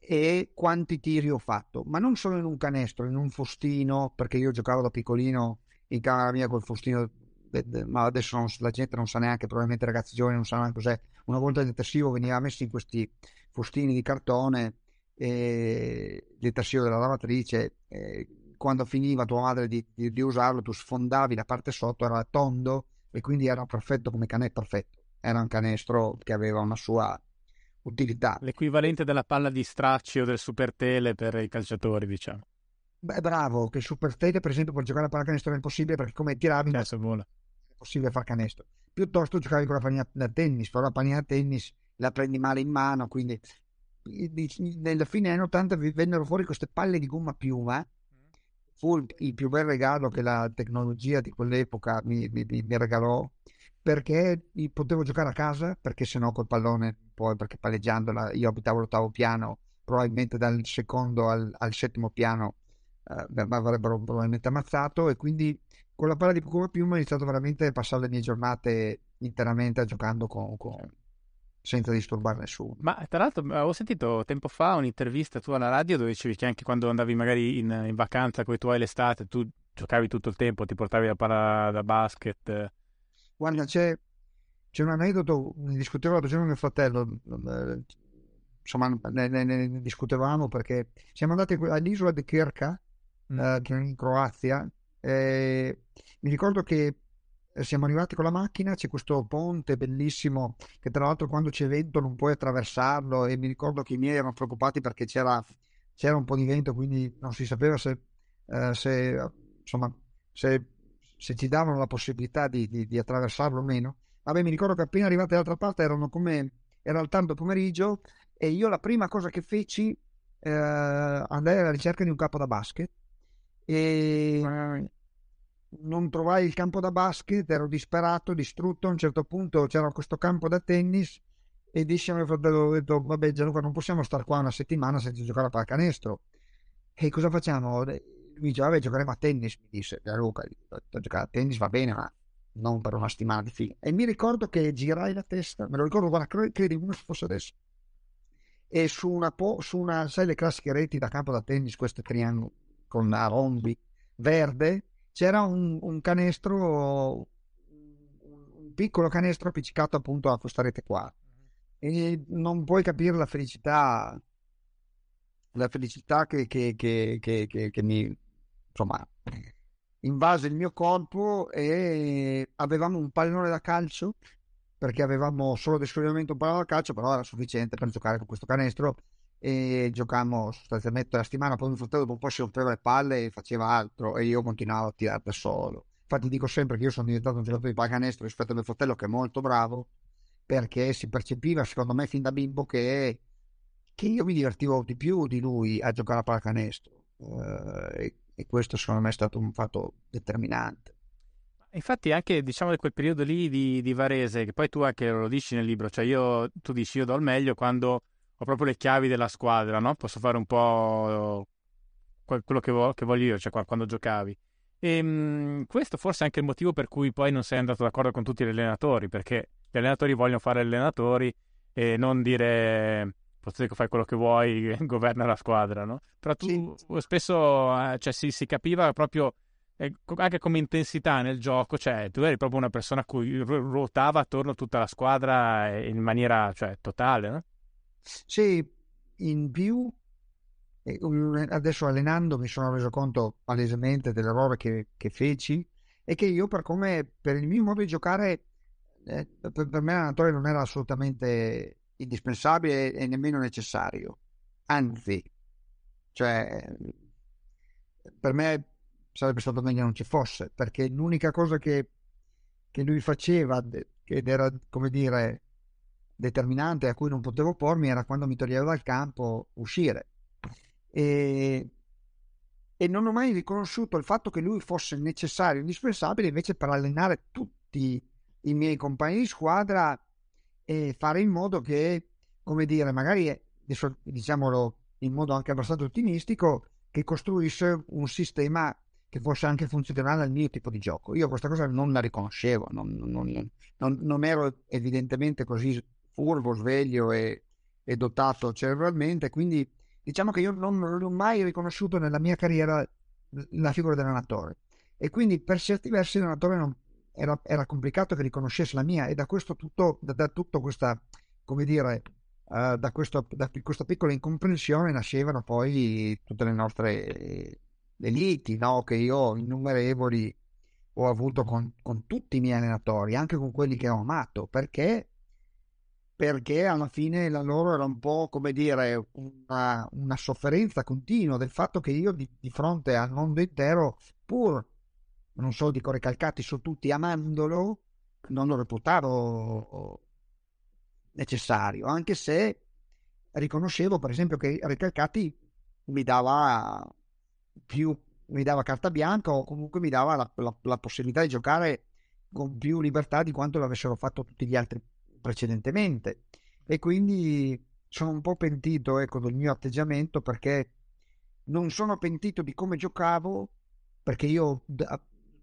e quanti tiri ho fatto, ma non solo in un canestro, in un fustino, perché io giocavo da piccolino in camera mia col fustino, ma adesso non, la gente non sa neanche, probabilmente i ragazzi giovani non sanno neanche cos'è. Una volta il detersivo veniva messo in questi fustini di cartone, e il detersivo della lavatrice, quando finiva tua madre di, di, di, usarlo, tu sfondavi la parte sotto, era tondo e quindi era perfetto come canestro, perfetto. Era un canestro che aveva una sua utilità. L'equivalente della palla di stracci o del super tele per i calciatori, diciamo. Beh, bravo, che super tele, per esempio, per giocare a pallacanestro è impossibile perché come tiravi certo, è possibile far canestro. Piuttosto giocavi con la panina da tennis, però la panina da tennis la prendi male in mano, quindi nella fine anni 80 vennero fuori queste palle di gomma piuma fu il più bel regalo che la tecnologia di quell'epoca mi, mi, mi regalò perché potevo giocare a casa perché se no col pallone poi perché palleggiandola io abitavo all'ottavo piano probabilmente dal secondo al, al settimo piano eh, mi avrebbero probabilmente ammazzato e quindi con la palla di come piuma ho iniziato veramente a passare le mie giornate interamente giocando con, con, senza disturbare nessuno. Ma tra l'altro avevo sentito tempo fa un'intervista tua alla radio dove dicevi che anche quando andavi magari in, in vacanza con i tuoi l'estate tu giocavi tutto il tempo, ti portavi la palla da basket. Guarda, c'è, c'è un aneddoto, ne discutevo l'altro giorno con mio fratello, insomma ne, ne, ne, discutevamo perché siamo andati all'isola di Kirka, mm. eh, in Croazia, e mi ricordo che eh, siamo arrivati con la macchina, c'è questo ponte bellissimo che tra l'altro quando c'è vento non puoi attraversarlo e mi ricordo che i miei erano preoccupati perché c'era, c'era un po' di vento, quindi non si sapeva se, eh, se, insomma, se, se, ci davano la possibilità di, di, di, attraversarlo o meno. Vabbè, mi ricordo che appena arrivati dall'altra parte erano come, era il tardo pomeriggio e io la prima cosa che feci eh, andai alla ricerca di un capo da basket e non trovai il campo da basket, ero disperato, distrutto. A un certo punto c'era questo campo da tennis e dissi a mio fratello: ho detto, Vabbè, Gianluca, non possiamo stare qua una settimana senza giocare a pallacanestro. E cosa facciamo? Mi dice: Vabbè, giocheremo a tennis. Mi disse Gianluca, giocare a tennis va bene, ma non per una settimana di fila. E mi ricordo che girai la testa, me lo ricordo, guarda, come se fosse adesso. E su una, po- su una, sai, le classiche reti da campo da tennis, queste triangoli con a rombi verde c'era un, un canestro, un piccolo canestro appiccicato appunto a questa rete qua. E non puoi capire la felicità, la felicità che, che, che, che mi insomma invase il mio corpo e avevamo un pallone da calcio perché avevamo solo ed un pallone da calcio, però era sufficiente per giocare con questo canestro e giocammo sostanzialmente la settimana, poi mio fratello dopo un po' si rompeva le palle e faceva altro e io continuavo a tirare da solo. Infatti dico sempre che io sono diventato un giocatore di pallacanestro rispetto a mio fratello che è molto bravo perché si percepiva secondo me fin da bimbo che, che io mi divertivo di più di lui a giocare a pallacanestro uh, e, e questo secondo me è stato un fatto determinante. Infatti anche diciamo di quel periodo lì di, di Varese, che poi tu anche lo dici nel libro, cioè io, tu dici io do il meglio quando ho proprio le chiavi della squadra, no? Posso fare un po' quello che, vo- che voglio io, cioè quando giocavi. E ehm, mh, questo forse è anche il motivo per cui poi non sei andato d'accordo con tutti gli allenatori, perché gli allenatori vogliono fare allenatori e non dire posso fai quello che vuoi, governa la squadra, no? Però tu sì. spesso eh, cioè, si, si, capiva proprio eh, anche come intensità nel gioco, cioè tu eri proprio una persona a cui ruotava attorno tutta la squadra in maniera cioè, totale, no? Sì, in più, adesso allenando mi sono reso conto palesemente dell'errore che, che feci e che io per come, per il mio modo di giocare, eh, per, per me l'allenatore non era assolutamente indispensabile e nemmeno necessario. Anzi, cioè, per me sarebbe stato meglio non ci fosse, perché l'unica cosa che, che lui faceva, che era, come dire, determinante a cui non potevo pormi era quando mi toglievo dal campo uscire. E, e non ho mai riconosciuto il fatto che lui fosse necessario, indispensabile invece per allenare tutti i miei compagni di squadra e fare in modo che, come dire, magari adesso diciamolo in modo anche abbastanza ottimistico, che costruisse un sistema che fosse anche funzionale al mio tipo di gioco. Io questa cosa non la riconoscevo, non, non, non, non ero evidentemente così furbo, sveglio e, e, dotato cerebralmente, quindi diciamo che io non, non ho mai riconosciuto nella mia carriera la figura dell'allenatore e quindi per certi versi l'allenatore era, era, complicato che riconoscesse la mia e da questo tutto, da, da tutto questa, come dire, uh, da, questo, da questa piccola incomprensione nascevano poi tutte le nostre le liti no? che io innumerevoli ho avuto con, con, tutti i miei allenatori, anche con quelli che ho amato, perché, perché alla fine la loro era un po' come dire una, una sofferenza continua del fatto che io di, di, fronte al mondo intero, pur non so, dico recalcati su tutti, amandolo, non lo reputavo necessario, anche se riconoscevo per esempio che Recalcati mi dava più mi dava carta bianca o comunque mi dava la, la, la, possibilità di giocare con più libertà di quanto l'avessero fatto tutti gli altri precedentemente. E quindi sono un po' pentito ecco, del mio atteggiamento perché non sono pentito di come giocavo perché io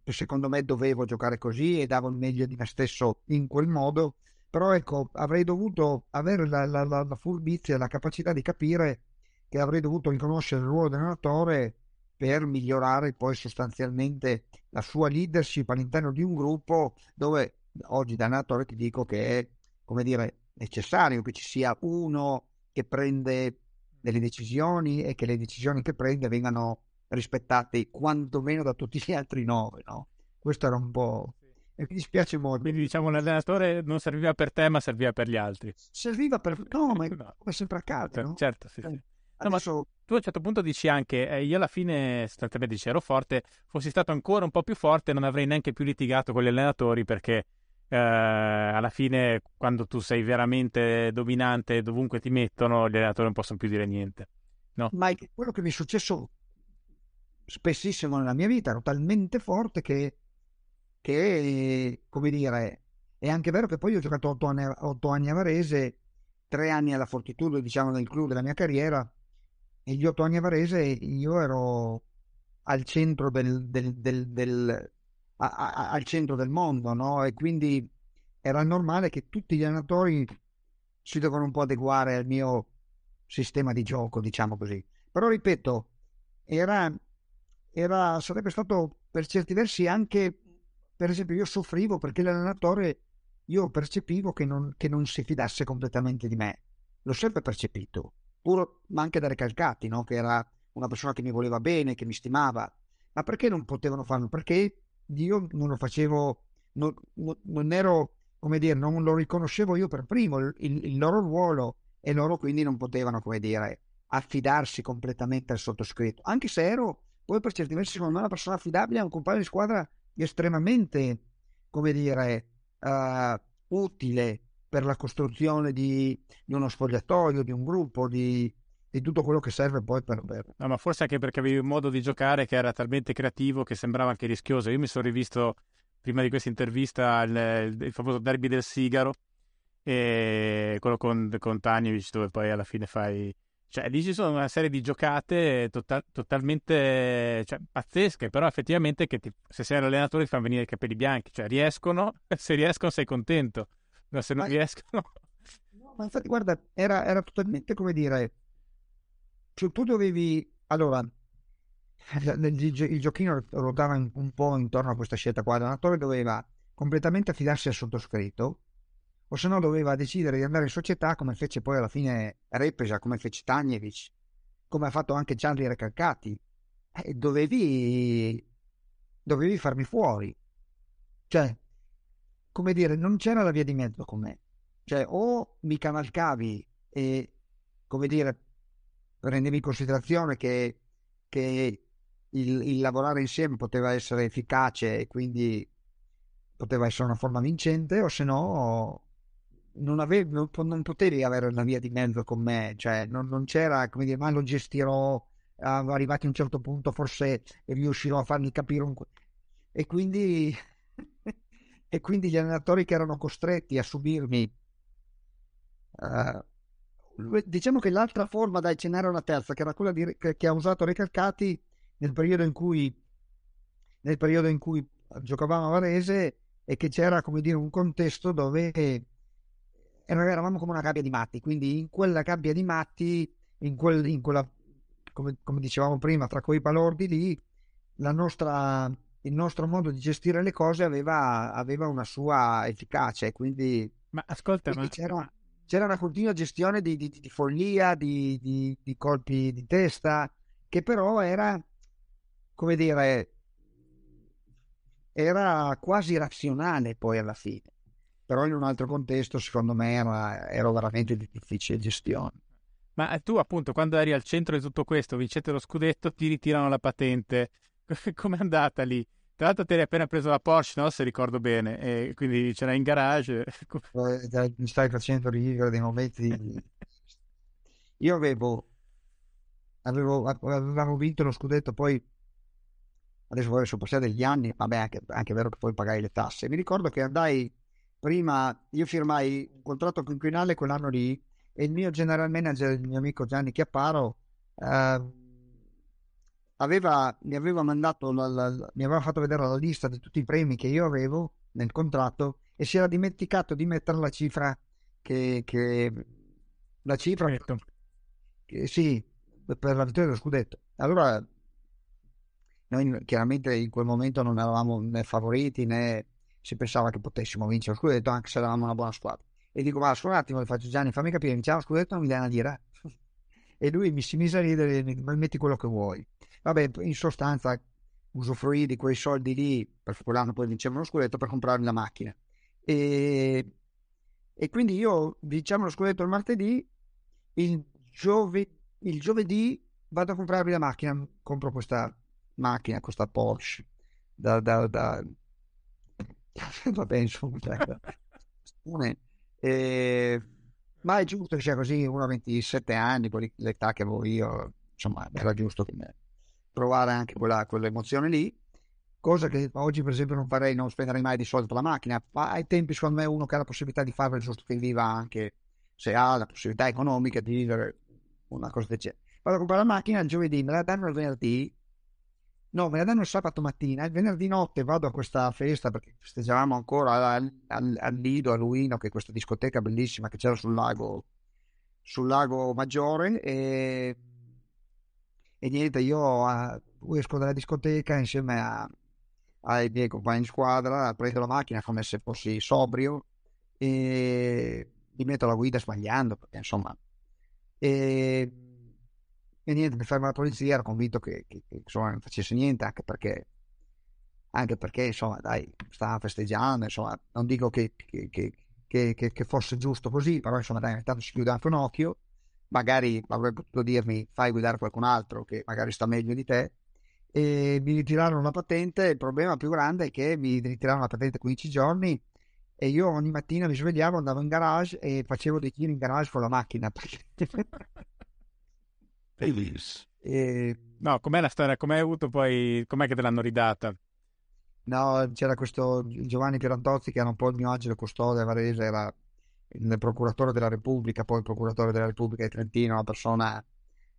secondo me dovevo giocare così e davo il meglio di me stesso in quel modo. Però ecco avrei dovuto avere la, la, la furbizia la capacità di capire che avrei dovuto riconoscere il ruolo dell'allenatore per migliorare poi sostanzialmente la sua leadership all'interno di un gruppo dove oggi da natore ti dico che è come dire necessario che ci sia uno che prende delle decisioni e che le decisioni che prende vengano rispettate quantomeno da tutti gli altri nove no? questo era un po' e mi dispiace molto quindi diciamo l'allenatore non serviva per te ma serviva per gli altri serviva per no ma no. come sempre accade no? certo sì, sì. No, ma tu a un certo punto dici anche, eh, io alla fine, sostanzialmente dici, ero forte, fossi stato ancora un po' più forte non avrei neanche più litigato con gli allenatori perché eh, alla fine quando tu sei veramente dominante dovunque ti mettono, gli allenatori non possono più dire niente. No? Ma quello che mi è successo spessissimo nella mia vita, ero talmente forte che, che come dire, è anche vero che poi ho giocato otto anni, otto anni a Varese, tre anni alla Fortitudo, diciamo, nel clou della mia carriera, e gli otto anni a Varese io ero al centro del, del, del, del a, a, al centro del mondo, no? E quindi era normale che tutti gli allenatori si devono un po' adeguare al mio sistema di gioco, diciamo così. Però ripeto, era, era, sarebbe stato per certi versi anche, per esempio, io soffrivo perché l'allenatore, io percepivo che non, che non si fidasse completamente di me. L'ho sempre percepito pur, ma anche da Recalcati, no? che era una persona che mi voleva bene, che mi stimava. Ma perché non potevano farlo? Perché io non lo facevo, non, non ero, come dire, non lo riconoscevo io per primo, il, il, loro ruolo e loro quindi non potevano, come dire, affidarsi completamente al sottoscritto. Anche se ero, poi per certi versi, secondo me, una persona affidabile, un compagno di squadra estremamente, come dire, uh, utile per la costruzione di, di uno spogliatoio, di un gruppo, di, di, tutto quello che serve poi per... No, ma forse anche perché avevi un modo di giocare che era talmente creativo che sembrava anche rischioso. Io mi sono rivisto prima di questa intervista il, il, famoso derby del Sigaro, e quello con, con Tanjevic dove poi alla fine fai... Cioè, lì ci sono una serie di giocate total, totalmente cioè, pazzesche, però effettivamente che ti, se sei l'allenatore ti fanno venire i capelli bianchi, cioè riescono, se riescono sei contento. Ma se non ma... riescono... No, ma infatti, guarda, era, era totalmente come dire... Cioè, tu dovevi... Allora, il, il giochino ruotava un po' intorno a questa scelta qua. L'allenatore doveva completamente affidarsi al sottoscritto o se no doveva decidere di andare in società come fece poi alla fine Repesa, come fece Tanjevic, come ha fatto anche Charlie Recalcati. E dovevi, dovevi farmi fuori. Cioè, come dire, non c'era la via di mezzo con me. Cioè, o mi cavalcavi e, come dire, prendevi in considerazione che, che il, il, lavorare insieme poteva essere efficace e quindi poteva essere una forma vincente, o se no non, avevi, non, non potevi avere una via di mezzo con me, cioè non, non c'era, come dire, ma lo gestirò, arrivati a un certo punto forse riuscirò a fargli capire un... E quindi e quindi gli allenatori che erano costretti a subirmi uh, diciamo che l'altra forma da ce n'era una terza che era quella di, che, che, ha usato Recalcati nel periodo in cui nel periodo in cui giocavamo a Varese e che c'era, come dire, un contesto dove eravamo come una gabbia di matti, quindi in quella gabbia di matti, in, quel, in quella, come, come, dicevamo prima, tra quei balordi lì, nostra, il nostro modo di gestire le cose aveva, aveva una sua efficacia, quindi, ma ascolta, quindi ma... C'era, una continua gestione di, di, di follia, di, di colpi di testa, che però era, come dire, era quasi razionale poi alla fine, però in un altro contesto secondo me era, era veramente di difficile gestione. Ma tu appunto quando eri al centro di tutto questo, vincete lo scudetto, ti ritirano la patente, com'è andata lì? Tra l'altro ti eri appena preso la Porsche, no? Se ricordo bene, e quindi c'era in garage. Eh, mi stai facendo rivivere dei momenti... Io avevo, avevo, avevamo vinto lo scudetto, poi adesso vorrei passati degli anni, vabbè anche, anche è vero che poi pagai le tasse. Mi ricordo che andai prima, io firmai un contratto quinquennale quell'anno lì e il mio general manager, il mio amico Gianni Chiapparo, eh, aveva, mi aveva mandato, la, la, mi aveva fatto vedere la lista di tutti i premi che io avevo nel contratto e si era dimenticato di mettere la cifra che, che la cifra che, sì, per la vittoria dello scudetto. Allora noi chiaramente in quel momento non eravamo né favoriti né si pensava che potessimo vincere lo scudetto anche se eravamo una buona squadra. E dico, ma scusa un attimo, le faccio Gianni, fammi capire, vinciamo lo scudetto non mi dai una lira? e lui mi si mise a ridere, mi metti quello che vuoi. Vabbè, in sostanza usufruì di quei soldi lì, per quell'anno poi vincevamo lo scudetto, per comprarmi la macchina. E, e quindi io vinciamo lo scudetto il martedì, il, giove, il giovedì vado a comprarmi la macchina, compro questa macchina, questa Porsche, da, da, da... vabbè insomma, e... ma è giusto che sia così, uno a 27 anni, l'età che avevo io, insomma era giusto che provare anche quella, quell'emozione lì, cosa che oggi per esempio non farei, non spenderei mai di solito la macchina, ma ai tempi secondo me uno che ha la possibilità di farlo è giusto che viva anche se ha la possibilità economica di vivere una cosa del genere. Vado a comprare la macchina il giovedì, me la danno il venerdì, No, me la danno il sabato mattina, il venerdì notte vado a questa festa perché festeggiavamo ancora al, al, al Lido, a Luino, che è questa discoteca bellissima che c'era sul lago, sul lago Maggiore e, e niente, io uh, esco dalla discoteca insieme a, ai miei compagni di squadra, prendo la macchina come se fossi sobrio e mi metto alla guida sbagliando perché insomma... E, e niente, mi ferma la polizia, ero convinto che, che, che insomma, non facesse niente, anche perché, anche perché, insomma, dai, stava festeggiando, insomma, non dico che, che, fosse giusto così, però, insomma, dai, intanto si chiude anche un occhio, magari avrebbe potuto dirmi, fai guidare qualcun altro che magari sta meglio di te, e mi ritirarono la patente, il problema più grande è che mi ritirarono la patente 15 giorni, e io ogni mattina mi svegliavo, andavo in garage e facevo dei giri in garage con la macchina. E... No, com'è la storia? Com'è avuto poi? Com'è che te l'hanno ridata? No, c'era questo Giovanni Pierantozzi che era un po' il mio angelo custode a Varese, era il procuratore della Repubblica, poi il procuratore della Repubblica di Trentino, una persona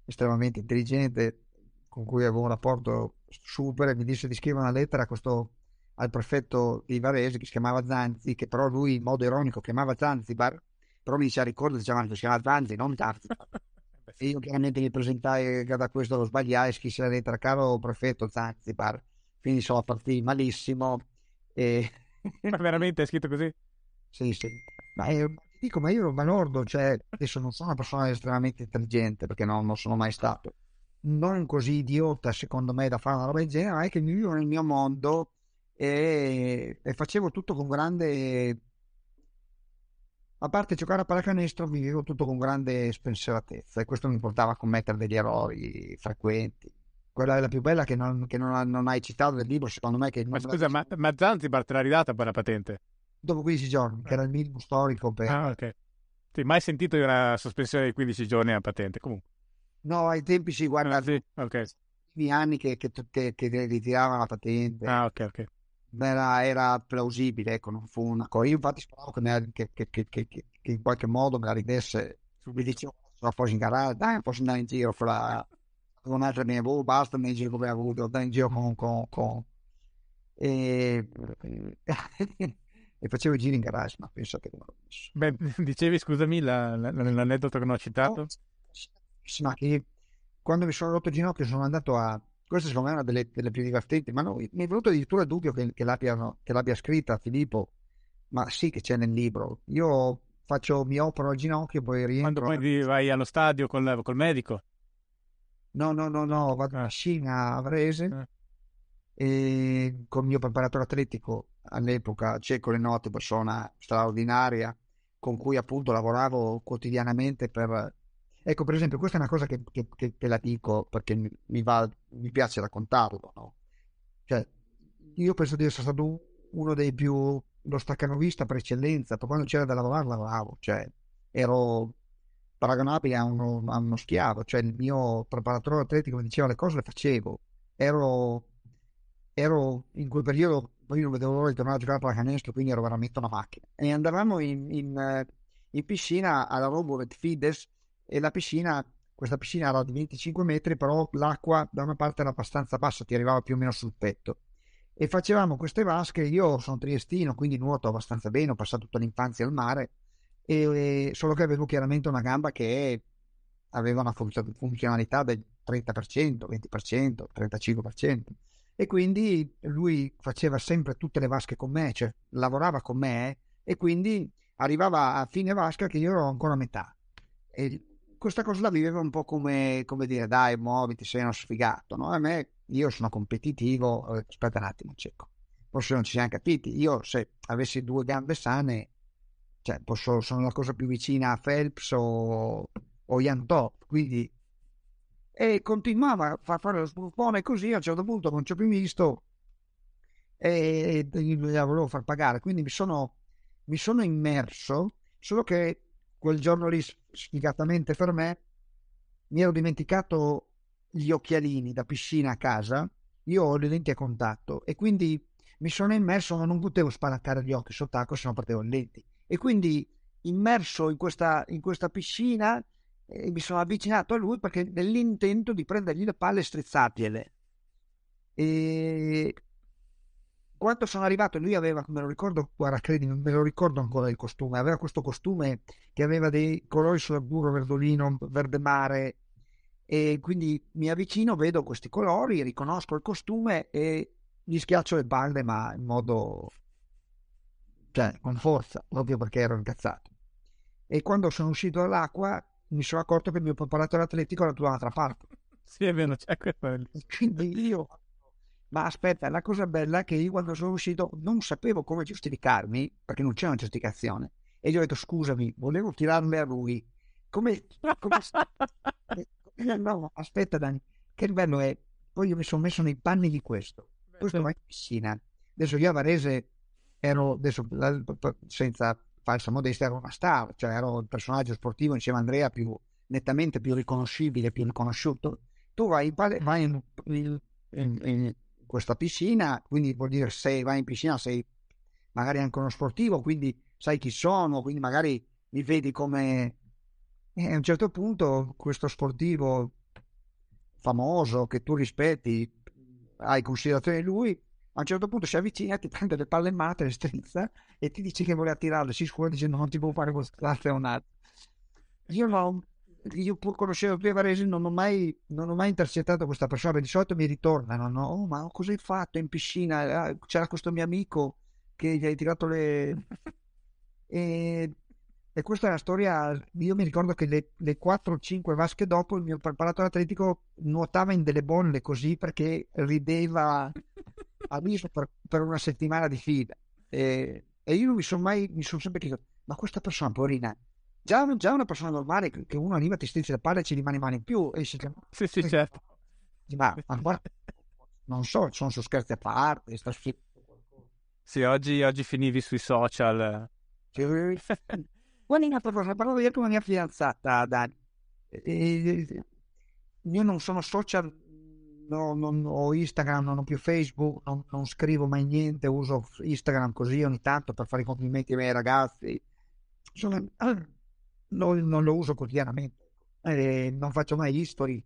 estremamente intelligente con cui avevo un rapporto super e mi disse di scrivere una lettera a questo, al prefetto di Varese che si chiamava Zanzi, che però lui in modo ironico chiamava Zanzibar, però mi diceva ricordo diceva si chiama Zanzi, non Zanzibar. E io chiaramente mi presentai da questo lo sbagliai, scrissi la lettera caro prefetto Zanzibar, quindi sono partiti malissimo. E... Ma veramente è scritto così? Sì, sì. Ma è, dico, ma io ero balordo, cioè adesso non sono una persona estremamente intelligente perché non, non sono mai stato. Non così idiota, secondo me, da fare una roba del genere, è che vivo nel mio mondo e, e facevo tutto con grande a parte giocare a pallacanestro vivevo tutto con grande spensieratezza e questo mi portava a commettere degli errori frequenti. Quella è la più bella che non, che non, non hai citato nel libro, secondo me. Che ma scusa, ma, ma Zanzibar te l'ha ridata poi la patente? Dopo 15 giorni, che era il minimo storico per... Ah, ok. Sì, mai sentito di una sospensione di 15 giorni a patente, comunque. No, ai tempi si guarda... Ah, sì, ok. I anni che, che, che, che ritiravano la patente. Ah, ok, ok era, era, plausibile, ecco, non fu una cosa. Io infatti speravo che, che, che, che, in qualche modo me la ridesse. Mi dicevo, se fossi in garage, dai, posso andare in giro fra con altre mie boh, basta andare in giro come avuto, andare in giro con, con, con, e, e facevo i giri in garage, ma penso che. Beh, dicevi, scusami, la, la, l'aneddoto che non ho citato? Oh, ma che quando mi sono rotto il ginocchio sono andato a... Questa secondo me è una delle, delle più divertenti, ma no, mi è venuto addirittura il dubbio che, che, che l'abbia scritta Filippo, ma sì che c'è nel libro. Io faccio, mi opero al ginocchio, poi rientro... Quando poi vai allo stadio col, col medico? No, no, no, no, vado a Scina a Varese eh. E con mio preparatore atletico all'epoca, Cecco Lenotti, persona straordinaria, con cui appunto lavoravo quotidianamente per... Ecco, per esempio, questa è una cosa che, che, che te la dico perché mi, mi, va, mi piace raccontarlo, no? Cioè, io penso di essere stato uno dei più lo staccanovista per eccellenza, per quando c'era da lavorare lavoravo, cioè ero paragonabile a uno, a uno schiavo, cioè il mio preparatore atletico mi diceva le cose le facevo, ero, ero in quel periodo, poi non vedevo l'ora di tornare a giocare a pallacanestro, quindi ero veramente una macchina. E andavamo in, in, in piscina alla Robovet Fides e la piscina, questa piscina era di 25 metri, però l'acqua da una parte era abbastanza bassa, ti arrivava più o meno sul petto. E facevamo queste vasche, io sono triestino, quindi nuoto abbastanza bene, ho passato tutta l'infanzia al mare, e, solo che avevo chiaramente una gamba che aveva una funzionalità del 30%, 20%, 35%. E quindi lui faceva sempre tutte le vasche con me, cioè lavorava con me e quindi arrivava a fine vasca che io ero ancora a metà. E questa cosa la viveva un po' come, come dire, dai, muoviti, sei uno sfigato, no? A me, io sono competitivo, eh, aspetta un attimo, cieco. Forse non ci siamo capiti. Io, se avessi due gambe sane, cioè, posso, sono la cosa più vicina a Phelps o, o Ian Top, quindi... E continuava a fare lo sbruffone così, a un certo punto non ci ho più visto e, e volevo far pagare, quindi mi sono, mi sono immerso, solo che quel giorno lì, sfigatamente per me, mi ero dimenticato gli occhialini da piscina a casa, io ho le lenti a contatto e quindi mi sono immerso, ma non potevo spalancare gli occhi sott'acqua se non partevo le lenti. E quindi immerso in questa, in questa piscina eh, mi sono avvicinato a lui perché nell'intento di prendergli le palle e strizzargliele. E quando sono arrivato, lui aveva, me lo ricordo, guarda, credimi, me lo ricordo ancora il costume, aveva questo costume che aveva dei colori sull'azzurro, verdolino, verde mare, e quindi mi avvicino, vedo questi colori, riconosco il costume e gli schiaccio le palle, ma in modo cioè con forza, proprio perché ero incazzato. E quando sono uscito dall'acqua mi sono accorto che il mio preparatore atletico era da un'altra parte. Sì, è vero, c'è quello. Quindi io... Ma aspetta, la cosa bella è che io quando sono uscito non sapevo come giustificarmi, perché non c'è una giustificazione. E gli ho detto, scusami, volevo tirarle a lui. Come... come... no, aspetta Dani, che bello è. Poi io mi sono messo nei panni di questo. Questo va in piscina. Adesso io a Varese ero adesso senza falsa modestia ero una star, cioè ero il personaggio sportivo insieme a Andrea più nettamente più riconoscibile, più riconosciuto. Tu vai, in, in, in, in, questa piscina, quindi vuol dire se vai in piscina sei magari anche uno sportivo, quindi sai chi sono, quindi magari mi vedi come e a un certo punto questo sportivo famoso che tu rispetti, hai considerazione di lui, a un certo punto si avvicina, ti prende le palle in mano, le strizza e ti dice che vuole attirarle. Si scusa dicendo non ti può fare questo è un altro. Io no, io pur conoscevo Pia Varese non ho mai, non ho mai intercettato questa persona, di solito mi ritornano, no? Oh, ma cosa hai fatto in piscina? Ah, c'era questo mio amico che gli hai tirato le... E, e questa è la storia, io mi ricordo che le, le 4 o 5 vasche dopo il mio preparatore atletico nuotava in delle bolle così perché rideva visto per, per, una settimana di fila e, e io mi sono mai mi sono sempre chiesto ma questa persona poverina già, già una persona normale che uno arriva ti stringe le palle e ci rimane mani in più e si chiama sì sì certo. Ma, ma guarda, non so sono su scherzi a parte sta sì oggi, oggi finivi sui social. Guarda parlavo io con la mia fidanzata Dani. Io non sono social no, non ho Instagram, non ho più Facebook, non, non, scrivo mai niente, uso Instagram così ogni tanto per fare i complimenti ai miei ragazzi. Sono, eh, non, lo uso quotidianamente, eh, non faccio mai history.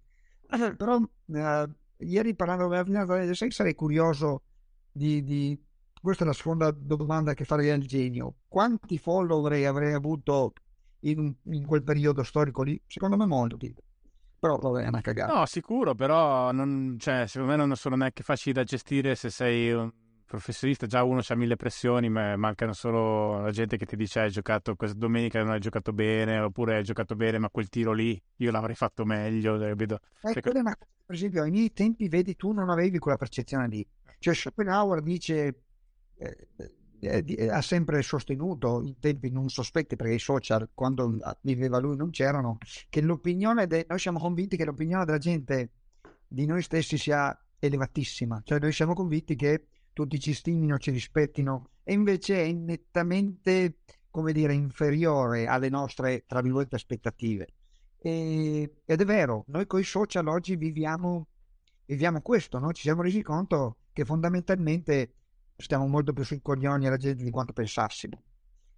Eh, però eh, ieri parlando con la fidanzata, sai, sarei curioso di, di... Questa è la seconda domanda che farei al genio. Quanti follower avrei avuto in, in quel periodo storico lì? Secondo me molti. Però vabbè, è una cagata. No, sicuro, però non, cioè, secondo me non sono neanche facili da gestire se sei un professionista. Già uno ha mille pressioni, ma mancano solo la gente che ti dice hai giocato questa domenica non hai giocato bene, oppure hai giocato bene, ma quel tiro lì io l'avrei fatto meglio. Capito? Eh, cioè, una, per esempio, ai miei tempi, vedi, tu non avevi quella percezione lì. Cioè, Schopenhauer dice... Eh, eh, ha sempre sostenuto in tempi non sospetti perché i social quando viveva lui non c'erano che l'opinione de... noi siamo convinti che l'opinione della gente di noi stessi sia elevatissima cioè noi siamo convinti che tutti ci stimino ci rispettino e invece è nettamente come dire inferiore alle nostre tra virgolette aspettative e... ed è vero noi con i social oggi viviamo viviamo questo no? ci siamo resi conto che fondamentalmente stiamo molto più sui coglioni alla gente di quanto pensassimo.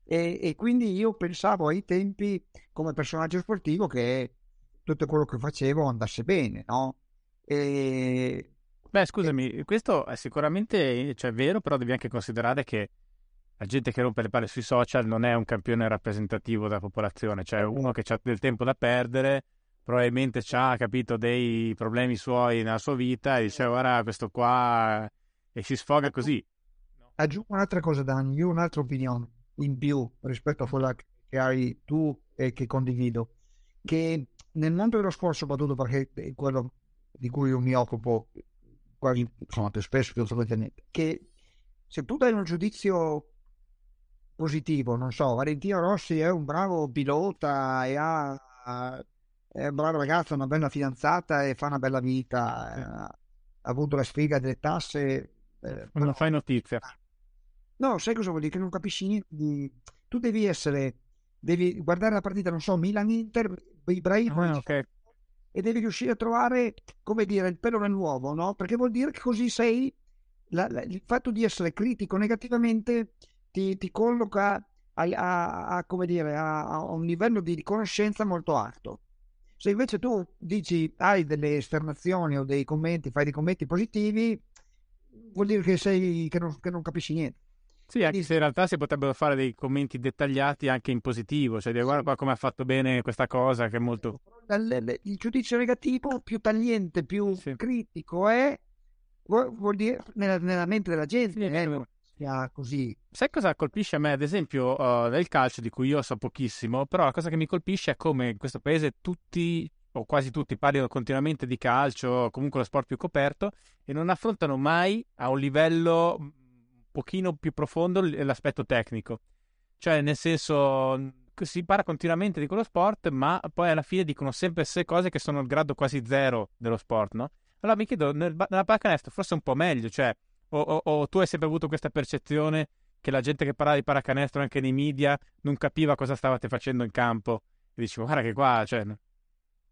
E, e, quindi io pensavo ai tempi come personaggio sportivo che tutto quello che facevo andasse bene, no? E... Beh, scusami, e... questo è sicuramente cioè, vero, però devi anche considerare che la gente che rompe le palle sui social non è un campione rappresentativo della popolazione, cioè uno che ha del tempo da perdere, probabilmente ha capito dei problemi suoi nella sua vita e dice guarda questo qua e si sfoga così aggiungo un'altra cosa, Dani, io ho un'altra opinione in più rispetto a quella che hai tu e che condivido, che nel mondo dello sport soprattutto perché è quello di cui io mi occupo quasi insomma, più spesso, più frequentemente, che se tu dai un giudizio positivo, non so, Valentino Rossi è un bravo pilota e ha, è un bravo ragazzo, una bella fidanzata e fa una bella vita, eh, ha avuto la sfiga delle tasse. Eh, non fai notizia. No, sai cosa vuol dire? Che non capisci niente di... Tu devi essere... Devi guardare la partita, non so, Milan-Inter, Ibrahimovic, ah, okay. e devi riuscire a trovare, come dire, il pelo nell'uovo, no? Perché vuol dire che così sei... La, la, il fatto di essere critico negativamente ti, ti colloca a, a, a, come dire, a, un livello di conoscenza molto alto. Se invece tu dici hai delle esternazioni o dei commenti, fai dei commenti positivi, vuol dire che, sei, che, non, che non capisci niente. Sì, anche se in realtà si potrebbero fare dei commenti dettagliati anche in positivo, cioè dire guarda qua come ha fatto bene questa cosa che è molto... Il giudizio negativo più tagliente, più sì. critico è, vuol dire, nella, nella mente della gente, sì, eh, sia così. Sai cosa colpisce a me, ad esempio, uh, nel calcio, di cui io so pochissimo, però la cosa che mi colpisce è come in questo paese tutti o quasi tutti parlino continuamente di calcio, comunque lo sport più coperto, e non affrontano mai a un livello pochino più profondo l'aspetto tecnico. Cioè, nel senso, si parla continuamente di quello sport, ma poi alla fine dicono sempre queste cose che sono il grado quasi zero dello sport, no? Allora mi chiedo, nel, nella pallacanestro forse un po' meglio, cioè, o, o, o, tu hai sempre avuto questa percezione che la gente che parlava di pallacanestro anche nei media non capiva cosa stavate facendo in campo e dicevo, guarda che qua, cioè...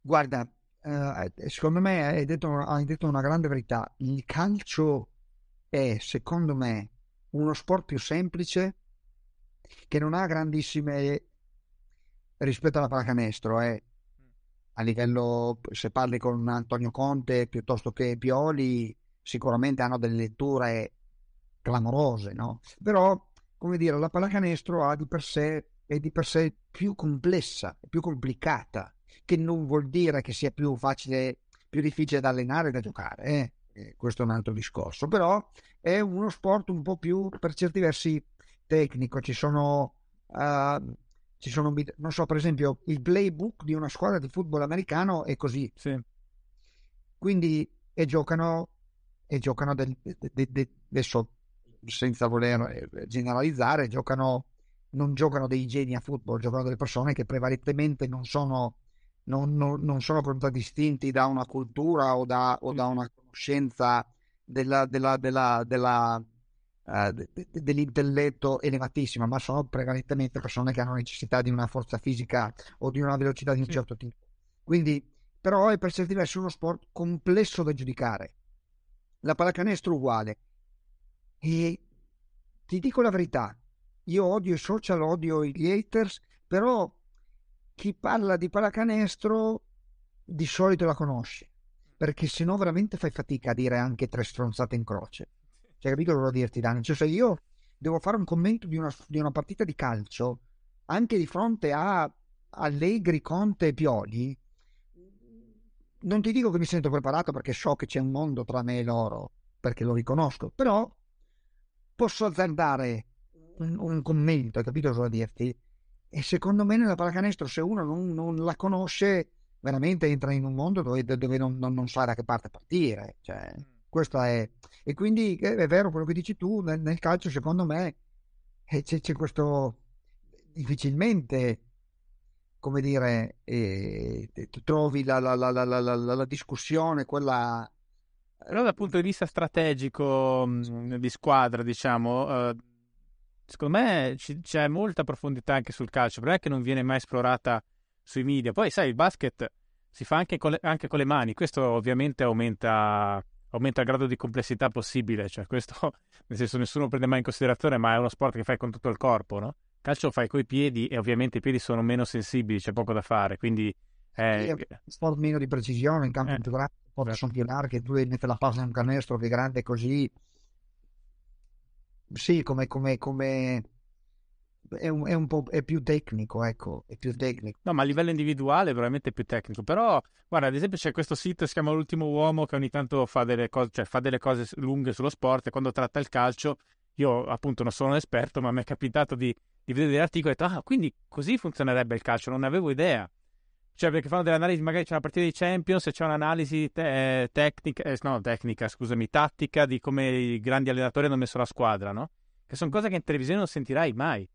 Guarda, eh, secondo me hai detto, hai detto una grande verità. Il calcio è, secondo me, uno sport più semplice che non ha grandissime rispetto alla pallacanestro eh. a livello se parli con Antonio Conte piuttosto che Pioli sicuramente hanno delle letture clamorose no? però come dire la pallacanestro ha di per sé è di per sé più complessa più complicata che non vuol dire che sia più facile più difficile da allenare e da giocare eh eh, questo è un altro discorso, però è uno sport un po' più per certi versi tecnico, ci sono, uh, ci sono non so, per esempio il playbook di una squadra di football americano è così. Sì. Quindi e giocano e giocano del, de, de, de, adesso senza voler eh, generalizzare, giocano non giocano dei geni a football, giocano delle persone che prevalentemente non sono non, non, non sono contraddistinti da una cultura o da, o da una conoscenza della, della, della, della uh, de, de, dell'intelletto elevatissima, ma sono prevalentemente persone che hanno necessità di una forza fisica o di una velocità di un certo tipo. Quindi, però, è per certi versi uno sport complesso da giudicare. La pallacanestro uguale. E ti dico la verità, io odio i social, odio gli haters, però chi parla di pallacanestro di solito la conosce, perché se no veramente fai fatica a dire anche tre stronzate in croce. Cioè, capito cosa dirti, Dani? Cioè, se io devo fare un commento di una, di una partita di calcio, anche di fronte a Allegri, Conte e Pioli, non ti dico che mi sento preparato perché so che c'è un mondo tra me e loro, perché lo riconosco, però posso azzardare un, un commento, hai capito cosa dirti? E secondo me nella pallacanestro, se uno non, non la conosce, veramente entra in un mondo dove, dove non, non, non, sa da che parte partire. Cioè, mm. questo è. E quindi è vero quello che dici tu, nel, nel calcio, secondo me, eh, c'è, c'è questo difficilmente come dire, eh, trovi la, la, la, la, discussione, quella... Allora dal punto di vista strategico mh, di squadra, diciamo, eh, secondo me c- c'è molta profondità anche sul calcio, però è che non viene mai esplorata sui media. Poi sai, il basket si fa anche con le, anche con le mani, questo ovviamente aumenta, aumenta, il grado di complessità possibile, cioè questo nel senso nessuno prende mai in considerazione, ma è uno sport che fai con tutto il corpo, no? calcio fai coi piedi e ovviamente i piedi sono meno sensibili, c'è poco da fare, quindi... È un sport meno di precisione, in campo eh, più grande, porte sono più larghe, tu devi mettere la palla in un canestro che è grande così. Sì, come, come, come... È, un, è, un, po' è più tecnico, ecco, è più tecnico. No, ma a livello individuale è veramente più tecnico. Però, guarda, ad esempio c'è questo sito che si chiama L'Ultimo Uomo che ogni tanto fa delle cose, cioè fa delle cose lunghe sullo sport e quando tratta il calcio, io appunto non sono un esperto, ma mi è capitato di di vedere degli articoli e ho detto, ah, quindi così funzionerebbe il calcio, non ne avevo idea. Cioè, perché fanno delle analisi, magari c'è una partita di Champions c'è un'analisi te- eh, tecnica, eh, no, tecnica, scusami, tattica di come i grandi allenatori hanno messo la squadra, no? Che sono cose che in televisione non sentirai mai.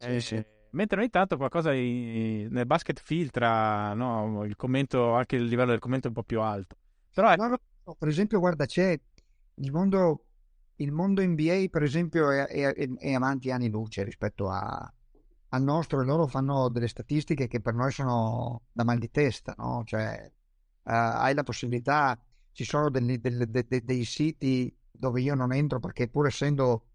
Sì, eh, sì. Mentre ogni tanto qualcosa di, nel basket filtra, no? Il commento, anche il livello del commento è un po' più alto. Però, no, no, per esempio, guarda, c'è il mondo il mondo NBA, per esempio, è, è, è avanti anni luce rispetto a, al nostro e loro fanno delle statistiche che per noi sono da mal di testa, no? Cioè, uh, hai la possibilità, ci sono dei, dei, dei, dei, siti dove io non entro perché pur essendo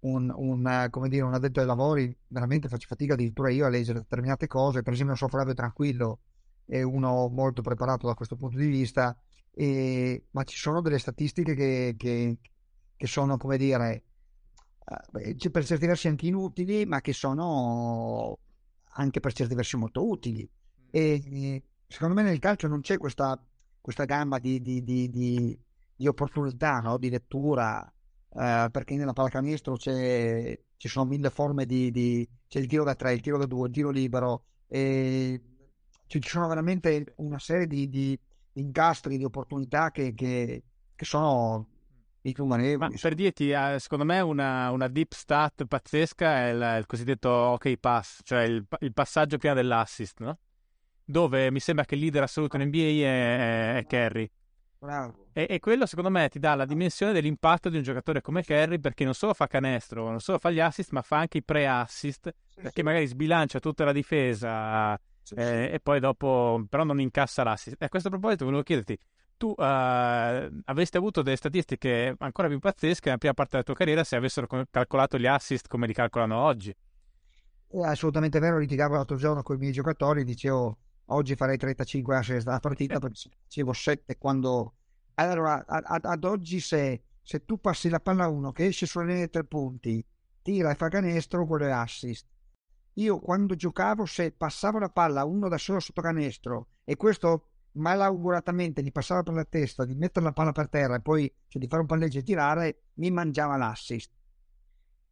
un, un, come dire, un addetto ai lavori, veramente faccio fatica addirittura io a leggere determinate cose, per esempio so Flavio Tranquillo è uno molto preparato da questo punto di vista, e, ma ci sono delle statistiche che, che, che sono, come dire, uh, per certi versi anche inutili, ma che sono anche per certi versi molto utili. Mm. E secondo me nel calcio non c'è questa, questa gamma di, di, di, di opportunità, no? di lettura, uh, perché nella pallacanestro c'è, ci sono mille forme di, c'è il tiro da tre, il tiro da due, il tiro libero, e ci sono veramente una serie di, di incastri, di opportunità che, che, che sono ma per dirti, eh, secondo me una, una, deep stat pazzesca è il, il cosiddetto OK pass, cioè il, il, passaggio prima dell'assist, no? Dove mi sembra che il leader assoluto in NBA è, è Kerry. Bravo. E, e, quello secondo me ti dà la dimensione dell'impatto di un giocatore come Kerry perché non solo fa canestro, non solo fa gli assist, ma fa anche i pre-assist sì, perché sì. magari sbilancia tutta la difesa sì, eh, e poi dopo però non incassa l'assist. E a questo proposito volevo chiederti, tu uh, avresti avuto delle statistiche ancora più pazzesche nella prima parte della tua carriera se avessero calcolato gli assist come li calcolano oggi. È assolutamente vero, litigavo l'altro giorno con i miei giocatori, dicevo oggi farei 35 assist dalla partita perché facevo 7 quando... Allora, ad, ad oggi se, se, tu passi la palla a uno che esce sulle linee tre punti, tira e fa canestro, quello è assist. Io quando giocavo, se passavo la palla a uno da solo sotto canestro e questo malauguratamente gli passava per la testa di mettere la palla per terra e poi cioè, di fare un palleggio e tirare, mi mangiava l'assist.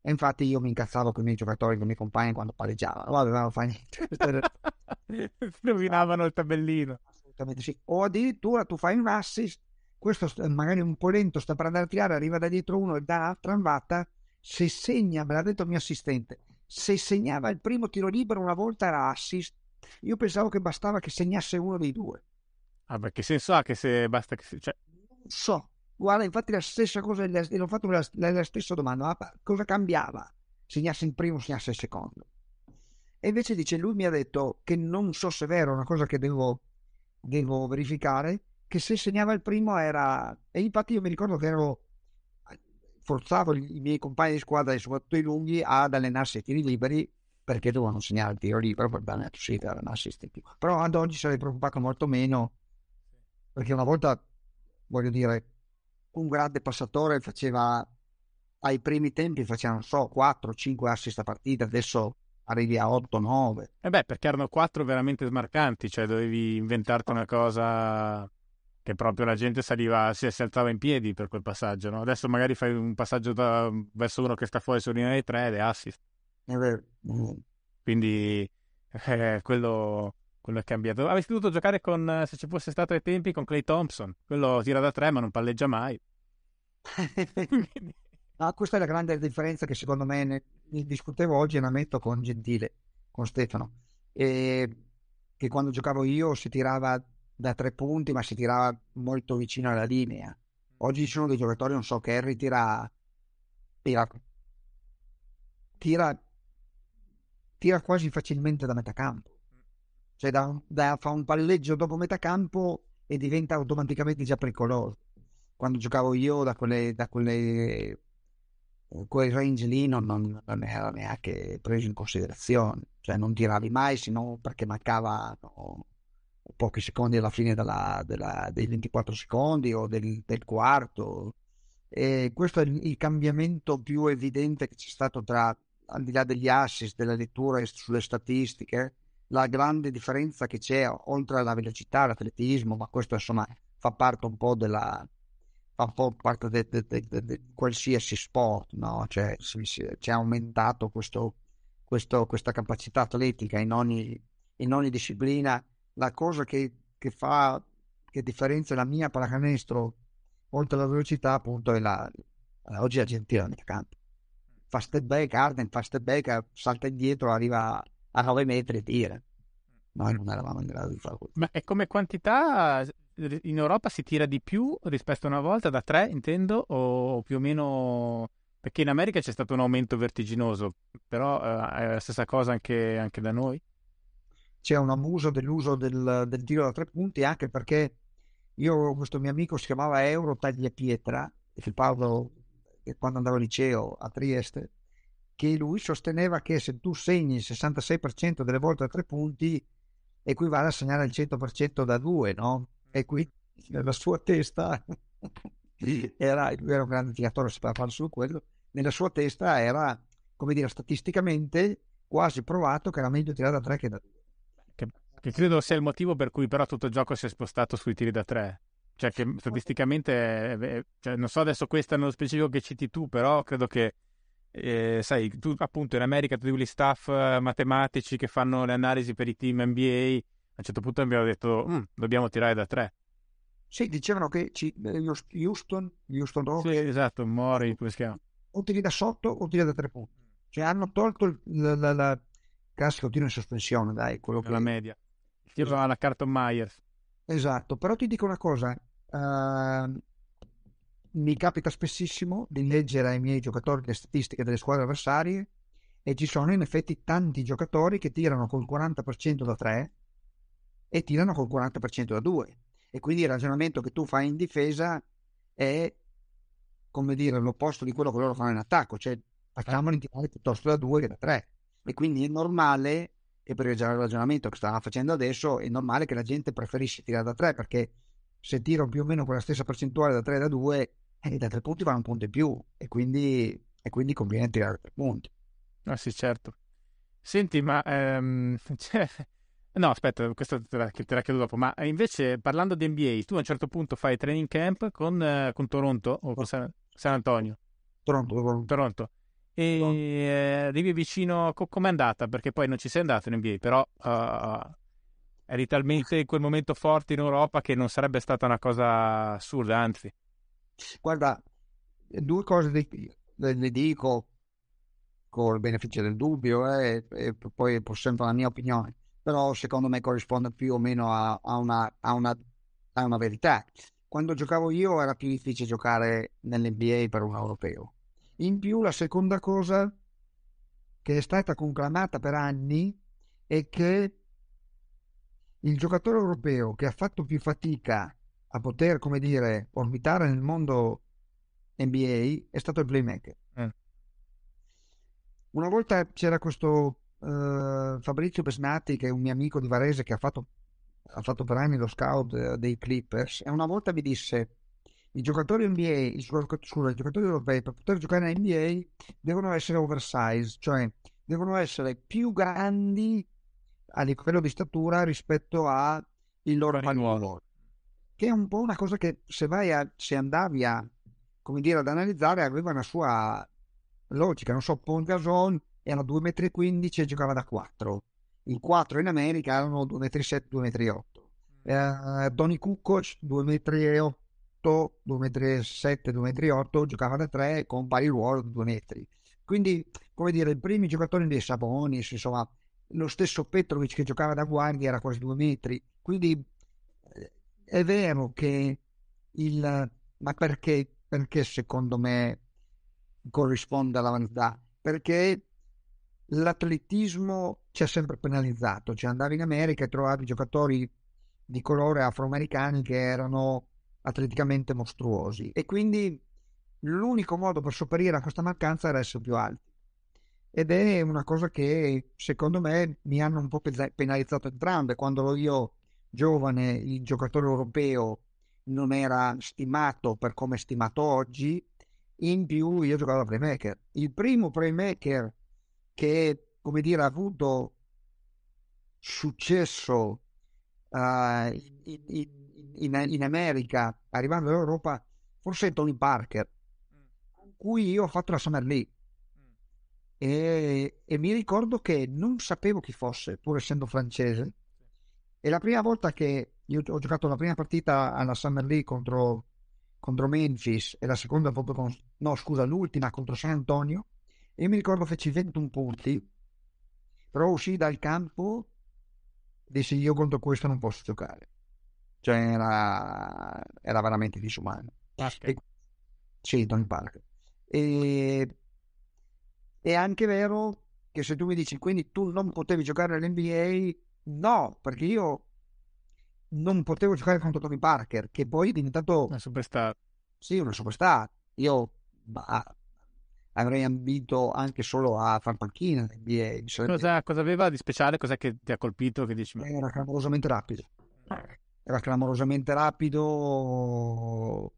E infatti io mi incazzavo con i miei giocatori, con i miei compagni quando palleggiavano, vabbè, non fa niente. Rovinavano il tabellino. Assolutamente sì. O addirittura tu fai un assist, questo magari un po' lento, sta per andare a tirare, arriva da dietro uno e dà tramvata, se segna, me l'ha detto il mio assistente, se segnava il primo tiro libero una volta era assist, io pensavo che bastava che segnasse uno dei due. Ah, beh, che senso ha che se basta che... Cioè... Non so. Guarda, infatti la stessa cosa, gli ho fatto la, la, la stessa domanda, ma cosa cambiava? Segnasse il primo, segnasse il secondo. E invece dice, lui mi ha detto che non so se è vero, una cosa che devo, devo verificare, che se segnava il primo era... E infatti io mi ricordo che ero forzavo i miei compagni di squadra e soprattutto i lunghi ad allenarsi ai tiri liberi perché dovevano segnare il tiro libero per bene sì, per allenarsi istintivo. Però ad oggi sarei preoccupato molto meno perché una volta, voglio dire, un grande passatore faceva ai primi tempi facevano, non so, 4-5 assist a partita, adesso arrivi a 8-9. E eh beh, perché erano 4 veramente smarcanti, cioè dovevi inventarti una cosa che proprio la gente saliva, si, si alzava in piedi per quel passaggio, no? Adesso magari fai un passaggio da, verso uno che sta fuori su linea dei 3 ed è assist. È vero. Mm. Quindi eh, quello, quello, è cambiato. Avresti dovuto giocare con, se ci fosse stato ai tempi, con Clay Thompson. Quello tira da 3 ma non palleggia mai. Ah, questa è la grande differenza che secondo me ne, ne discutevo oggi e la metto con Gentile, con Stefano, e che quando giocavo io si tirava da tre punti ma si tirava molto vicino alla linea. Oggi ci sono dei giocatori, non so, Kerry tira, tira, tira, tira quasi facilmente da metà campo. Cioè da, da, fa un palleggio dopo metà campo e diventa automaticamente già pericoloso. Quando giocavo io da quelle, da quelle quel range lì non, non, non, era neanche preso in considerazione, cioè non tiravi mai se non perché mancavano pochi secondi alla fine della, della, dei 24 secondi o del, del, quarto. E questo è il, il, cambiamento più evidente che c'è stato tra, al di là degli assist, delle letture sulle statistiche, la grande differenza che c'è oltre alla velocità, l'atletismo, ma questo insomma fa parte un po' della, fa un po' parte di qualsiasi sport, no? Cioè, si, si, c'è aumentato questo, questo, questa capacità atletica in ogni, in ogni, disciplina. La cosa che, che fa, che differenzia la mia pallacanestro, oltre alla velocità, appunto, è la, oggi la gente tira nel campo. Fa step back, Arden fa step back, salta indietro, arriva a 9 metri e tira. Noi non eravamo in grado di fare questo. Ma è come quantità in Europa si tira di più rispetto a una volta, da tre intendo, o più o meno... Perché in America c'è stato un aumento vertiginoso, però eh, è la stessa cosa anche, anche, da noi? C'è un abuso dell'uso del, del tiro da tre punti, anche perché io, questo mio amico si chiamava Euro Tagliapietra, che Paolo, quando andavo al liceo a Trieste, che lui sosteneva che se tu segni il 66% delle volte a tre punti equivale a segnare il 100% da due, no? e qui nella sua testa era, lui era un grande tiratore, sapeva fare solo quello, nella sua testa era, come dire, statisticamente quasi provato che era meglio tirare da tre che da due. Che, che credo sia il motivo per cui però tutto il gioco si è spostato sui tiri da tre. Cioè che statisticamente, cioè, non so adesso questa nello specifico che citi tu, però credo che eh, sai, tu appunto in America tu gli staff eh, matematici che fanno le analisi per i team NBA a un certo punto abbiamo detto mm, dobbiamo tirare da tre. Sì, dicevano che ci, eh, Houston, Houston Rockets, sì, esatto, Mori, come si chiama? O tiri da sotto o tiri da tre punti. Cioè hanno tolto il la, la, la classico tiro in sospensione, dai, quello che... La media. Tiro alla Carton Myers. Esatto, però ti dico una cosa, uh, mi capita spessissimo di leggere ai miei giocatori le statistiche delle squadre avversarie e ci sono in effetti tanti giocatori che tirano col 40% da 3 e tirano col 40% da 2. E quindi il ragionamento che tu fai in difesa è, come dire, l'opposto di quello che loro fanno in attacco, cioè facciamoli tirare piuttosto da 2 che da 3. E quindi è normale, e per il ragionamento che stava facendo adesso, è normale che la gente preferisce tirare da 3 perché se tiro più o meno quella stessa percentuale da 3 da 2, eh, da 3 punti vanno un punto in più e quindi, e quindi conviene tirare 3 punti. Ah sì, certo. Senti, ma ehm, cioè, No, aspetta, questo te la, te la chiedo dopo. Ma invece, parlando di NBA, tu a un certo punto fai training camp con, uh, con Toronto o con San, San Antonio? Toronto. Toronto. E eh, arrivi vicino, co- com'è andata? Perché poi non ci sei andato in NBA, però uh, eri talmente in quel momento forte in Europa che non sarebbe stata una cosa assurda, anzi. Guarda, due cose le dico con il beneficio del dubbio eh, e poi è sempre la mia opinione però secondo me corrisponde più o meno a, a, una, a, una, a una verità. Quando giocavo io era più difficile giocare nell'NBA per un europeo. In più la seconda cosa che è stata conclamata per anni è che il giocatore europeo che ha fatto più fatica a poter, come dire, orbitare nel mondo NBA è stato il playmaker. Mm. Una volta c'era questo uh, Fabrizio Besnati, che è un mio amico di Varese che ha fatto, ha fatto per anni lo scout uh, dei Clippers, e una volta mi disse: i giocatori NBA, i giocatori, scusa, i giocatori europei per poter giocare in NBA devono essere oversize, cioè devono essere più grandi a livello di statura rispetto al loro ruolo. Che è un po' una cosa che se vai a, se andavi a, come dire, ad analizzare aveva una sua logica. Non so, Paul Gasol era 2,15 m e giocava da 4. I 4 in America erano 2,7 m, 2,8 m. Eh, Tony Kukoc 2,8 m, 2,7 m, 2,8 m, giocava da 3 con pari ruolo di 2 metri. Quindi, come dire, i primi giocatori dei Sabonis, insomma, lo stesso Petrovic che giocava da guardia era quasi 2 metri. Quindi è vero che il... Ma perché, perché secondo me corrisponde alla vanità? Perché l'atletismo ci ha sempre penalizzato. Cioè andavi in America e trovavi giocatori di colore afroamericani che erano atleticamente mostruosi e quindi l'unico modo per sopperire a questa mancanza era essere più alti ed è una cosa che secondo me mi hanno un po' penalizzato entrambe quando io giovane il giocatore europeo non era stimato per come è stimato oggi in più io giocavo da playmaker il primo playmaker che come dire ha avuto successo uh, in, in, in, America, arrivando in Europa, forse Tony Parker, con cui io ho fatto la Summer League. E, e, mi ricordo che non sapevo chi fosse, pur essendo francese. E la prima volta che io ho giocato la prima partita alla Summer League contro, contro Memphis e la seconda proprio con, no scusa, l'ultima contro San Antonio, e mi ricordo feci 21 punti, però uscì dal campo dissi io contro questo non posso giocare. Cioè era, era veramente disumano. E, sì, Tony Parker. E, è anche vero che se tu mi dici quindi tu non potevi giocare all'NBA, no, perché io non potevo giocare contro Tony Parker, che poi è diventato... Una superstar. Sì, una superstar. Io bah, avrei ambito anche solo a far panchina NBA. Cosa, cosa, aveva di speciale? Cos'è che ti ha colpito? Che dici, ma... Era clamorosamente rapido. Era clamorosamente rapido.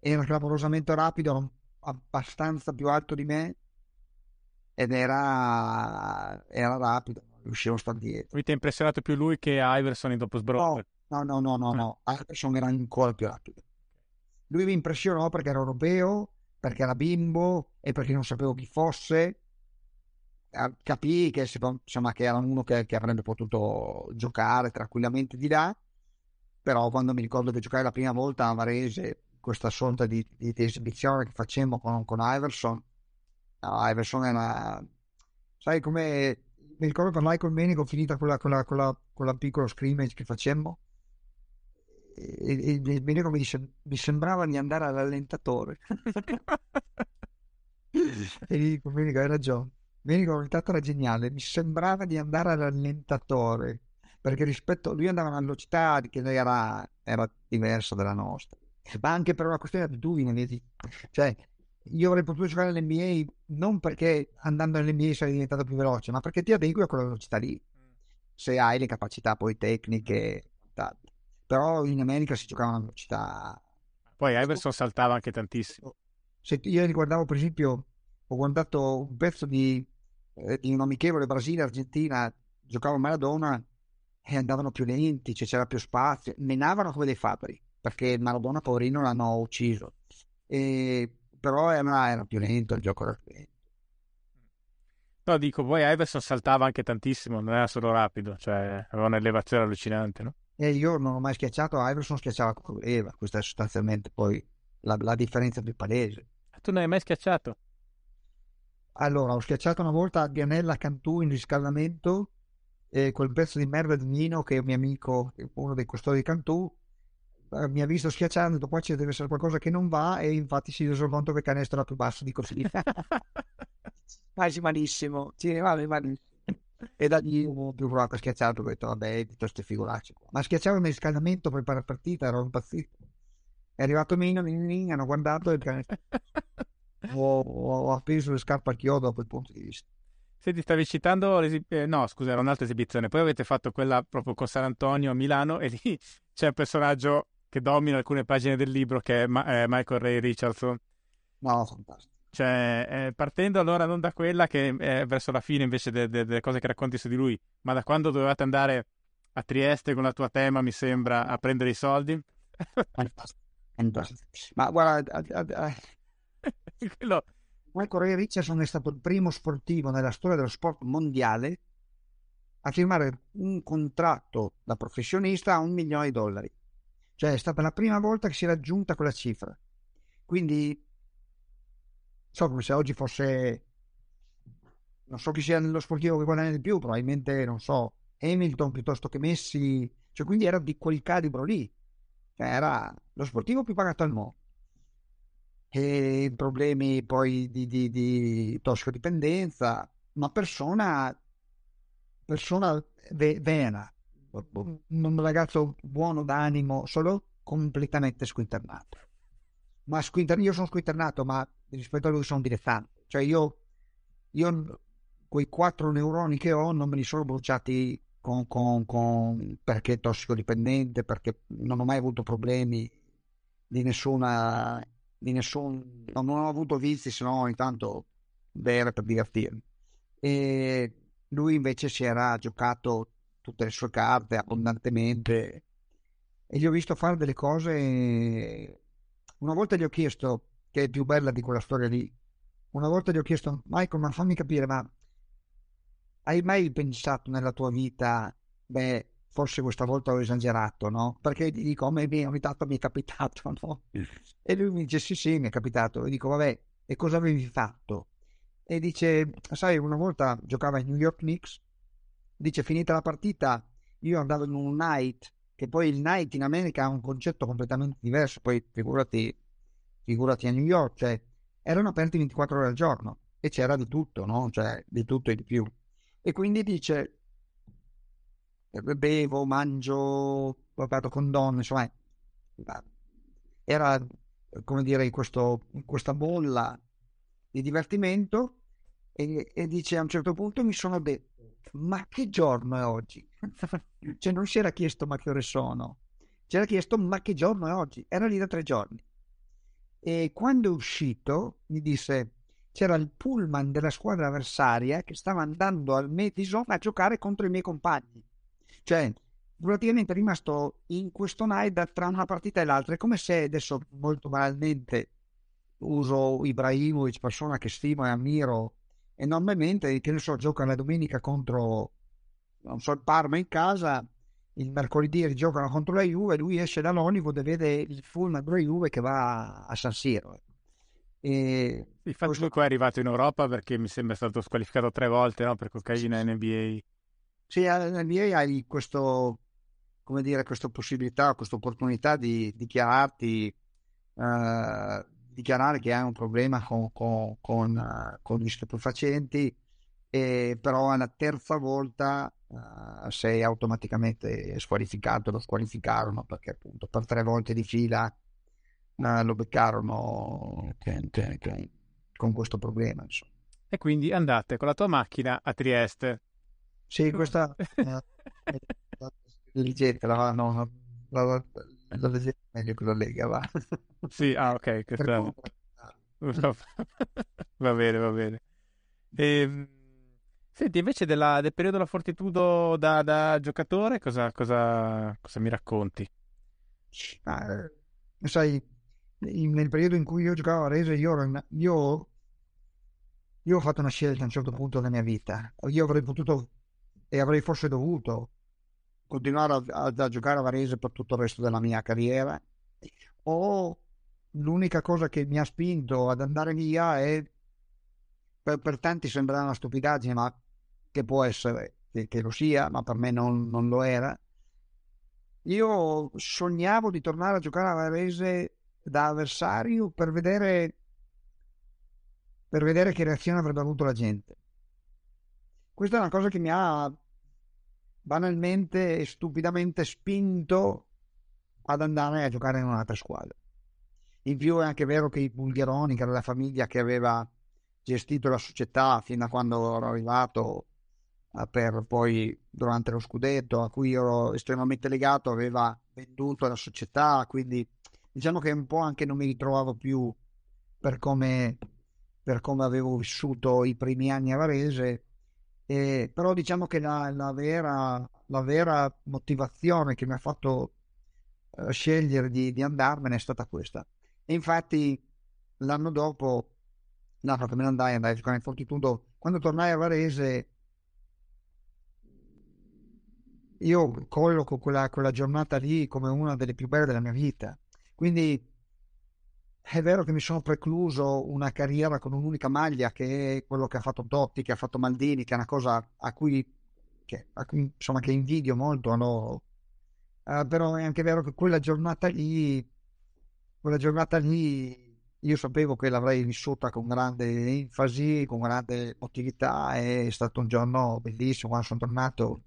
Era clamorosamente rapido, abbastanza più alto di me ed era, era rapido. Riuscivo a stare dietro. Quindi ti ha impressionato più lui che Iverson in dopo sbrotto? No, no, no, no, no, no. Iverson era ancora più rapido. Lui mi impressionò perché era europeo perché era bimbo e perché non sapevo chi fosse. Capii che, insomma, che era uno che, che, avrebbe potuto giocare tranquillamente di là, però quando mi ricordo che giocai la prima volta a Varese, questa sorta di, di, di esibizione che facemmo con, con Iverson, no, Iverson era... Sai come... Mi ricordo parlai con Menico finita quella, quella, quella, quella piccola scrimmage che facemmo e, e Menico mi dice mi sembrava di andare all'allentatore. E gli dico Menico hai ragione. Menico intanto era geniale. Mi sembrava di andare all'allentatore perché rispetto lui andava a una velocità che era, era diversa dalla nostra. Ma anche per una questione di abitudine vedi? Cioè io avrei potuto giocare all'NBA non perché andando all'NBA sarei diventato più veloce ma perché ti adegui a quella velocità lì se hai le capacità poi tecniche però in America si giocava a una velocità. Poi Iverson saltava anche tantissimo. Se io riguardavo, per esempio, ho guardato un pezzo di, eh, di un amichevole Brasile-Argentina, giocava Maradona e andavano più lenti, cioè c'era più spazio, menavano come dei fabbri, perché Maradona, poverino, l'hanno ucciso. E, però era, era più lento il gioco era più lento. No, dico, poi Iverson saltava anche tantissimo, non era solo rapido, cioè aveva un'elevazione allucinante, no? E io non ho mai schiacciato Iverson, schiacciava Eva. Questa è sostanzialmente poi la, la differenza più palese. Tu non hai mai schiacciato? Allora, ho schiacciato una volta a Dianella Cantù in riscaldamento e quel pezzo di merda di Nino, che è un mio amico, uno dei custodi di Cantù, eh, mi ha visto detto qua ci deve essere qualcosa che non va e infatti si è reso conto che il canestro era più basso di così. Quasi malissimo, sì, vale, malissimo e da lì ho più provato a schiacciare ho detto vabbè figuracce qua. ma schiacciavo nel riscaldamento per fare la partita ero impazzito è arrivato Mino hanno guardato e ho, ho appeso le scarpe al chiodo da quel punto di vista Senti, stavi citando eh, no scusa era un'altra esibizione poi avete fatto quella proprio con San Antonio a Milano e lì c'è un personaggio che domina alcune pagine del libro, che è, Ma- è Michael Ray Richardson. No, fantastico. Cioè, eh, partendo allora non da quella che è verso la fine invece delle de- de cose che racconti su di lui, ma da quando dovevate andare a Trieste con la tua tema, mi sembra, a prendere i soldi. Fantastico. Fantastico. Ma guarda, Quello... Michael Ray Richardson è stato il primo sportivo nella storia dello sport mondiale a firmare un contratto da professionista a un milione di dollari. Cioè è stata la prima volta che si è raggiunta quella cifra. Quindi so come se oggi fosse non so chi sia lo sportivo che guadagna di più, probabilmente non so, Hamilton piuttosto che Messi, cioè quindi era di quel calibro lì, cioè era lo sportivo più pagato al mondo. E problemi poi di, di, di tossicodipendenza, una persona, persona ve, vera, un ragazzo buono d'animo, solo completamente squinternato. Ma squinter- io sono squinternato, ma rispetto a lui sono dilettante. Cioè io, io quei quattro neuroni che ho non me li sono bruciati con, con, con, perché tossicodipendente, perché non ho mai avuto problemi di nessuna, di nessun, non ho avuto vizi se no ogni tanto bere per divertirmi. E lui invece si era giocato tutte le sue carte abbondantemente e gli ho visto fare delle cose. Una volta gli ho chiesto, che è più bella di quella storia lì, una volta gli ho chiesto, Michael, ma fammi capire, ma hai mai pensato nella tua vita, beh, forse questa volta ho esagerato, no? Perché gli dico, a me ogni tanto mi è capitato, no? E lui mi dice, sì, sì, mi è capitato. E dico, vabbè, e cosa avevi fatto? E dice, sai, una volta giocava in New York Knicks dice finita la partita io andavo in un night che poi il night in America ha un concetto completamente diverso. Poi figurati figurati a New York cioè erano aperti 24 ore al giorno e c'era di tutto no? cioè di tutto e di più. E quindi dice bevo mangio vado con donne insomma era come dire in, questo, in questa bolla di divertimento. E, e dice a un certo punto mi sono detto ma che giorno è oggi? cioè non si era chiesto ma che ore sono, si era chiesto ma che giorno è oggi, era lì da tre giorni. E quando è uscito mi disse c'era il pullman della squadra avversaria che stava andando al Madison a giocare contro i miei compagni. Cioè, praticamente è rimasto in questo night tra una partita e l'altra. È come se adesso, molto banalmente, uso Ibrahimovic, persona che stimo e ammiro, enormemente, che ne so, gioca la domenica contro, non so, il Parma in casa, il mercoledì giocano contro la Juve, lui esce da Lonico e vede il full della Juve che va a San Siro. E Infatti questo... qua è arrivato in Europa perché mi sembra stato squalificato tre volte no? per cocaina in NBA. Sì, NBA hai questo, come dire, questa possibilità, questa opportunità di dichiararti uh, dichiarare che hai un problema con, con, con, uh, con gli stupefacenti, e però alla terza volta uh, sei automaticamente squalificato, lo squalificarono perché appunto per tre volte di fila uh, lo beccarono che, che, con questo problema. Insomma. E quindi andate con la tua macchina a Trieste. Sì, questa è leggete, la, no, la, la leggete meglio che la Lega, va. Sì, ah ok, questo... va bene, va bene. E, ehm, senti, invece della, del periodo della fortitudo da, da giocatore, cosa, cosa, cosa, mi racconti? Ah, sai, nel periodo in cui io giocavo a Rese, io, io, io ho fatto una scelta a un certo punto della mia vita. Io avrei potuto e avrei forse dovuto continuare a, a, a giocare a Varese per tutto il resto della mia carriera o l'unica cosa che mi ha spinto ad andare via è per, per tanti sembrerà una stupidaggine ma che può essere che, che lo sia ma per me non, non, lo era. Io sognavo di tornare a giocare a Varese da avversario per vedere per vedere che reazione avrebbe avuto la gente. Questa è una cosa che mi ha banalmente e stupidamente spinto ad andare a giocare in un'altra squadra. In più è anche vero che i Bulgheroni, che era la famiglia che aveva gestito la società fino a quando ero arrivato, per poi durante lo scudetto a cui ero estremamente legato aveva venduto la società, quindi diciamo che un po' anche non mi ritrovavo più per come, per come avevo vissuto i primi anni a Varese, eh, però diciamo che la, la, vera, la, vera, motivazione che mi ha fatto eh, scegliere di, di andarmene è stata questa. E infatti l'anno dopo, l'anno che me ne andai, andai a Fortitudo, quando tornai a Varese io colloco quella, quella giornata lì come una delle più belle della mia vita. Quindi è vero che mi sono precluso una carriera con un'unica maglia, che è quello che ha fatto Totti, che ha fatto Maldini, che è una cosa a cui, che, a cui insomma, che invidio molto no? uh, però è anche vero che quella giornata lì, quella giornata lì, io sapevo che l'avrei vissuta con grande enfasi, con grande emotività, è stato un giorno bellissimo quando sono tornato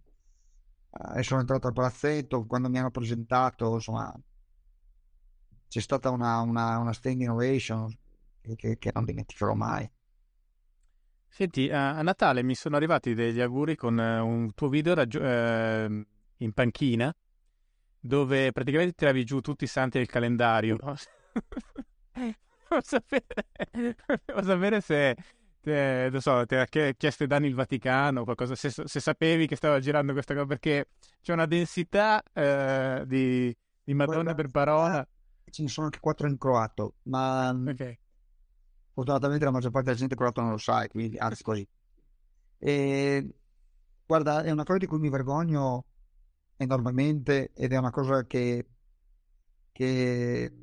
e sono entrato al palazzetto, quando mi hanno presentato, insomma, c'è stata una, una, una standing ovation che, che non dimenticherò mai. Senti, a, a, Natale mi sono arrivati degli auguri con uh, un tuo video raggi- uh, in panchina dove praticamente tiravi giù tutti i santi del calendario. Volevo sapere, volevo sapere se, te, non so, ti ha chiesto i danni il Vaticano o qualcosa, se, se, sapevi che stava girando questa cosa, perché c'è una densità uh, di, di Madonna per parola ce ne sono anche quattro in croato, ma okay. fortunatamente la maggior parte della gente croato non lo sa, quindi anzi così. E, guarda, è una cosa di cui mi vergogno enormemente ed è una cosa che, che,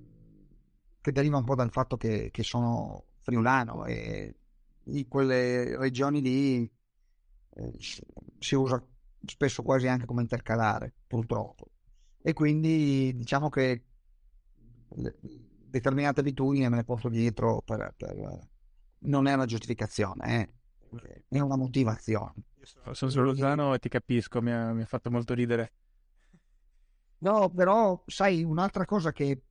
che deriva un po' dal fatto che, che sono friulano e in quelle regioni lì eh, si usa spesso quasi anche come intercalare, purtroppo. E quindi diciamo che determinate abitudini me le porto dietro per, per... non è una giustificazione eh? è una motivazione. Sono, sono suluzano e ti capisco mi ha, mi ha, fatto molto ridere. No però sai un'altra cosa che,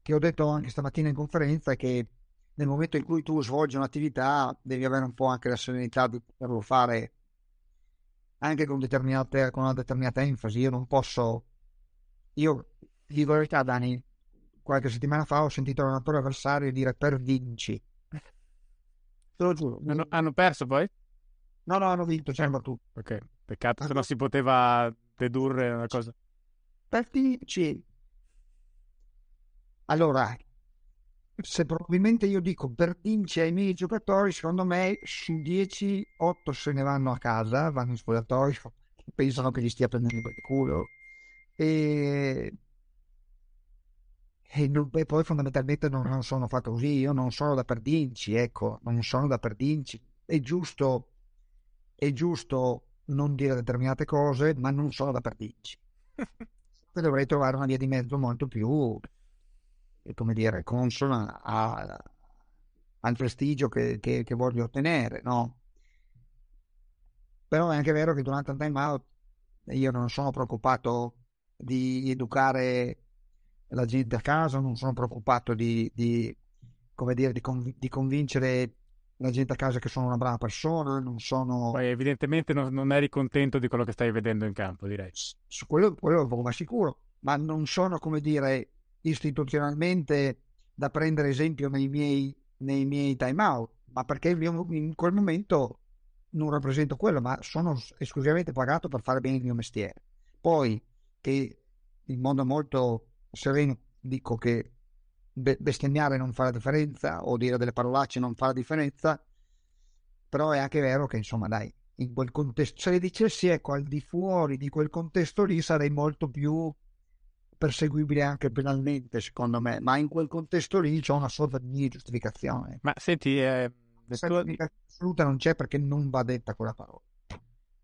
che ho detto anche stamattina in conferenza è che nel momento in cui tu svolgi un'attività devi avere un po' anche la serenità di poterlo fare anche con, determinate, con una determinata enfasi. Io non posso io dico la verità Dani qualche settimana fa ho sentito l'allenatore avversario dire per vinci. Te lo giuro. Hanno, hanno perso poi? No, no, hanno vinto, c'è tu. Ok, peccato se non si poteva dedurre una cosa. Per vinci. Allora, se probabilmente io dico per vinci ai miei giocatori, secondo me su 10, 8 se ne vanno a casa, vanno in spogliatoio, pensano che gli stia prendendo per il culo. E e, e, poi fondamentalmente non, non, sono fatto così, io non sono da perdinci, ecco, non sono da perdinci. È giusto, è giusto non dire determinate cose, ma non sono da perdinci. dovrei trovare una via di mezzo molto più, come dire, consona a, al prestigio che, che, che, voglio ottenere, no? Però è anche vero che durante il time out io non sono preoccupato di educare la gente a casa, non sono preoccupato di, di come dire, di, conv- di, convincere la gente a casa che sono una brava persona, non sono... Poi evidentemente non, non, eri contento di quello che stai vedendo in campo, direi. Su quello, quello ma sicuro, ma non sono, come dire, istituzionalmente da prendere esempio nei miei, nei miei time out, ma perché in quel momento non rappresento quello, ma sono esclusivamente pagato per fare bene il mio mestiere. Poi, che in modo molto sereno dico che bestemmiare non fa la differenza o dire delle parolacce non fa la differenza, però è anche vero che insomma dai, in quel contesto, se le dicessi ecco al di fuori di quel contesto lì sarei molto più perseguibile anche penalmente secondo me, ma in quel contesto lì c'è una sorta di giustificazione. Ma senti, eh, tua... assoluta non c'è perché non va detta quella parola.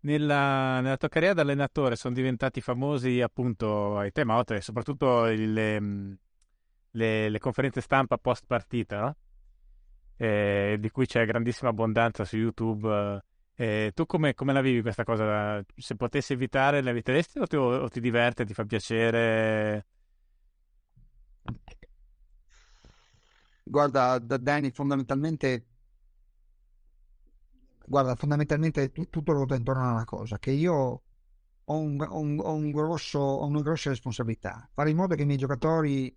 Nella, nella, tua carriera da allenatore sono diventati famosi appunto time out e soprattutto le, le, le, conferenze stampa post partita, no? eh, di cui c'è grandissima abbondanza su YouTube. Eh, tu come, come, la vivi questa cosa? Se potessi evitare, la eviteresti o ti, o ti diverte, ti fa piacere? Guarda, Danny, fondamentalmente guarda, fondamentalmente tutto ruota intorno a una cosa, che io ho, un, ho, un, ho, un grosso, ho una grossa responsabilità, fare in modo che i miei giocatori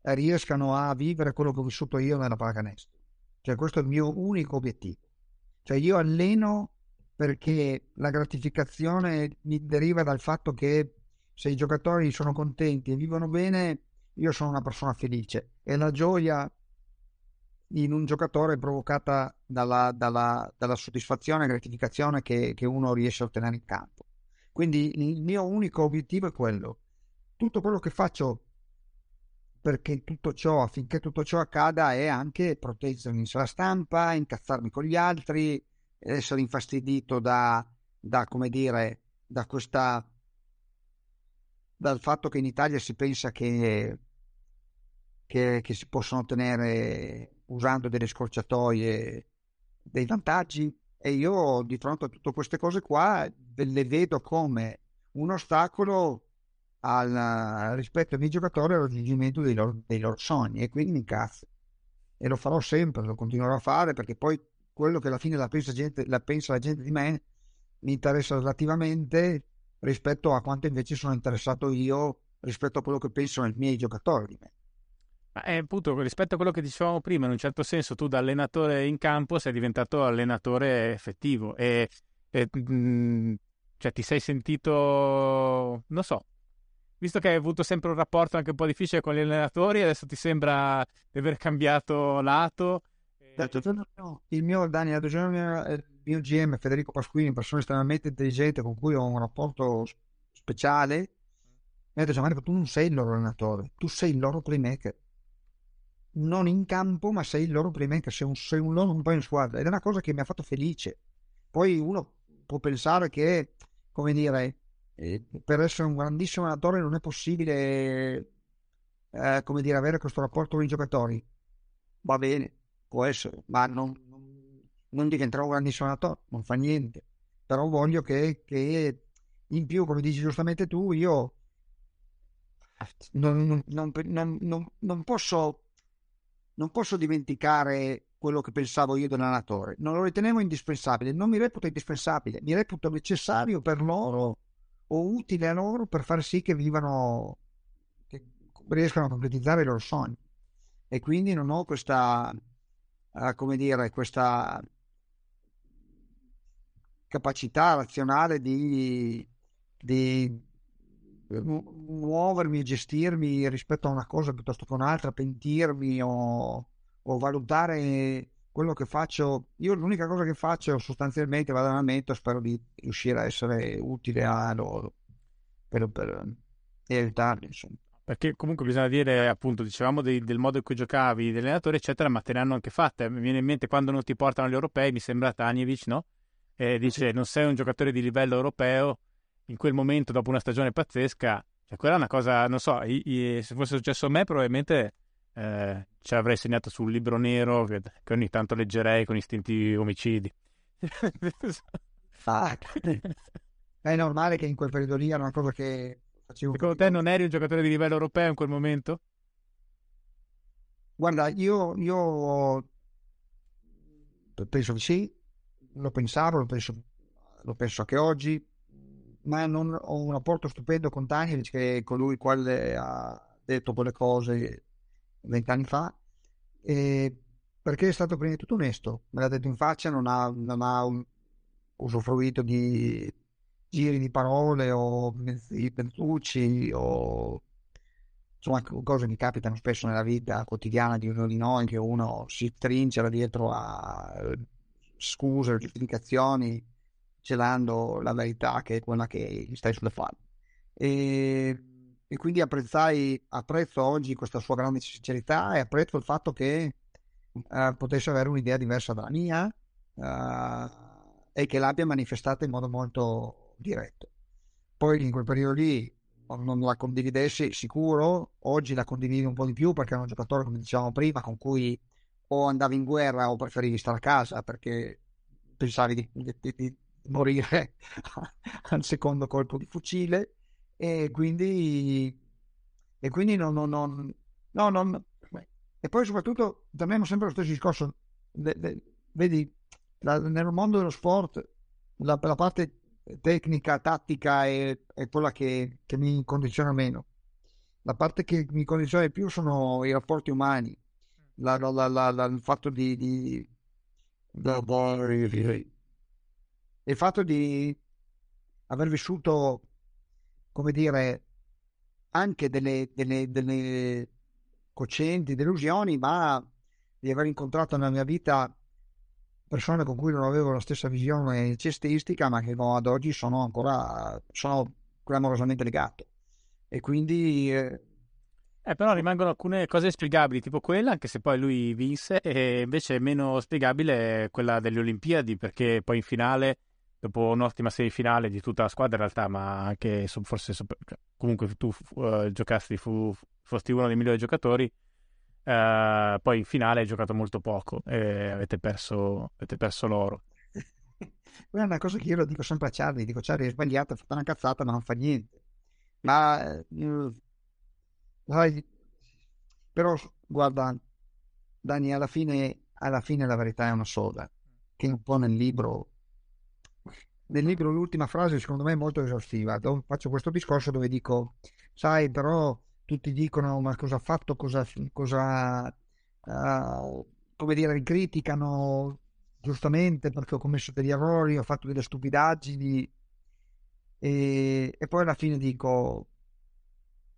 riescano a vivere quello che ho vissuto io nella pallacanestro. Cioè questo è il mio unico obiettivo. Cioè io alleno perché la gratificazione mi deriva dal fatto che se i giocatori sono contenti e vivono bene, io sono una persona felice e la gioia in un giocatore provocata dalla, dalla, dalla soddisfazione e gratificazione che, che uno riesce a ottenere in campo. Quindi il mio unico obiettivo è quello. Tutto quello che faccio perché tutto ciò, affinché tutto ciò accada, è anche proteggermi sulla stampa, incazzarmi con gli altri, essere infastidito da, da come dire, da questa dal fatto che in Italia si pensa che, che, che si possono ottenere usando delle scorciatoie dei vantaggi e io di fronte a tutte queste cose qua le vedo come un ostacolo al, rispetto ai miei giocatori al raggiungimento dei loro, dei loro sogni e quindi mi incazzo e lo farò sempre, lo continuerò a fare perché poi quello che alla fine la pensa, gente, la pensa la gente di me mi interessa relativamente rispetto a quanto invece sono interessato io rispetto a quello che pensano i miei giocatori di me. Ma è appunto rispetto a quello che dicevamo prima, in un certo senso tu da allenatore in campo sei diventato allenatore effettivo e, e mh, mm, cioè ti sei sentito, non so, visto che hai avuto sempre un rapporto anche un po' difficile con gli allenatori, adesso ti sembra di aver cambiato lato. Il mio Dani, il mio GM Federico Pasquini, persona estremamente intelligente con cui ho un rapporto speciale, mi ha detto: Gianmarco, tu non sei il loro allenatore, tu sei il loro playmaker. Non in campo, ma sei il loro playmaker, sei un, sei un loro un po' in squadra. Ed è una cosa che mi ha fatto felice. Poi uno può pensare che, come dire, per essere un grandissimo allenatore non è possibile, eh, come dire, avere questo rapporto con i giocatori. Va bene, può essere, ma non, non, non diventerò un grandissimo allenatore, non fa niente. Però voglio che, che in più, come dici giustamente tu, io non, non, posso, non posso dimenticare quello che pensavo io dell'allenatore. Non lo ritenevo indispensabile, non mi reputo indispensabile, mi reputo necessario per loro o utile a loro per far sì che vivano, che riescano a concretizzare i loro sogni. E quindi non ho questa, uh, come dire, questa capacità razionale di, di muovermi e gestirmi rispetto a una cosa piuttosto che un'altra, pentirmi o, o valutare quello che faccio, io l'unica cosa che faccio sostanzialmente vado allenamento e spero di riuscire a essere utile a loro per, per aiutarli, insomma. Perché comunque bisogna dire, appunto, dicevamo di, del modo in cui giocavi, dell'allenatore, eccetera, ma te ne hanno anche fatte. Mi viene in mente quando non ti portano agli europei, mi sembra Tanjevic, no? E dice, non sei un giocatore di livello europeo, in quel momento, dopo una stagione pazzesca, cioè quella è una cosa, non so, i, i, se fosse successo a me probabilmente eh, ci avrei segnato sul libro nero che, che, ogni tanto leggerei con istinti omicidi. ah, è normale che in quel periodo lì era una cosa che facevo. Secondo te non eri un giocatore di livello europeo in quel momento? Guarda, io, io penso di sì, lo pensavo, lo penso, lo penso anche oggi, ma non, ho un rapporto stupendo con Daniel, che è colui quale ha detto quelle cose vent'anni fa, perché è stato prima di tutto onesto, me l'ha detto in faccia, non ha, non ha un, usufruito di giri di parole o mezzucci o insomma cose che capitano spesso nella vita quotidiana di uno di noi che uno si trincera dietro a scuse, giustificazioni celando la verità che è quella che stai sulle fare e e quindi apprezzai, apprezzo oggi questa sua grande sincerità e apprezzo il fatto che uh, potesse avere un'idea diversa dalla mia uh, e che l'abbia manifestata in modo molto diretto. Poi in quel periodo lì non la condividessi sicuro, oggi la condividi un po' di più perché è un giocatore, come dicevamo prima, con cui o andavi in guerra o preferivi stare a casa perché pensavi di, di, di morire al secondo colpo di fucile e quindi, e quindi non, non, non, no, non, e poi soprattutto da me sempre lo stesso discorso, de, de, vedi, la, nel mondo dello sport la, la parte tecnica, tattica è, è quella che, che, mi condiziona meno. La parte che mi condiziona di più sono i rapporti umani, la, la, il fatto di, di, di, il fatto di aver vissuto, come dire, anche delle, delle, delle cocenti, delusioni, ma di aver incontrato nella mia vita persone con cui non avevo la stessa visione cestistica, ma che ad oggi sono ancora sono clamorosamente legato. E quindi... Eh, eh, però rimangono alcune cose spiegabili, tipo quella, anche se poi lui vinse, e invece è meno spiegabile quella delle Olimpiadi, perché poi in finale, dopo un'ottima semifinale di tutta la squadra in realtà, ma anche forse comunque tu uh, giocasti, fu, fosti uno dei migliori giocatori, Uh, poi in finale hai giocato molto poco e avete perso, avete perso l'oro. Quella è una cosa che io lo dico sempre a Charlie, dico Charlie è sbagliato, ha fatto una cazzata ma non fa niente. Ma uh, però guarda Dani, alla fine, alla fine la verità è una sola, che un po' nel libro nel libro l'ultima frase secondo me è molto esaustiva. Faccio questo discorso dove dico, sai, però tutti dicono ma cosa ha fatto, cosa, cosa uh, come dire, criticano giustamente perché ho commesso degli errori, ho fatto delle stupidaggini e, e poi alla fine dico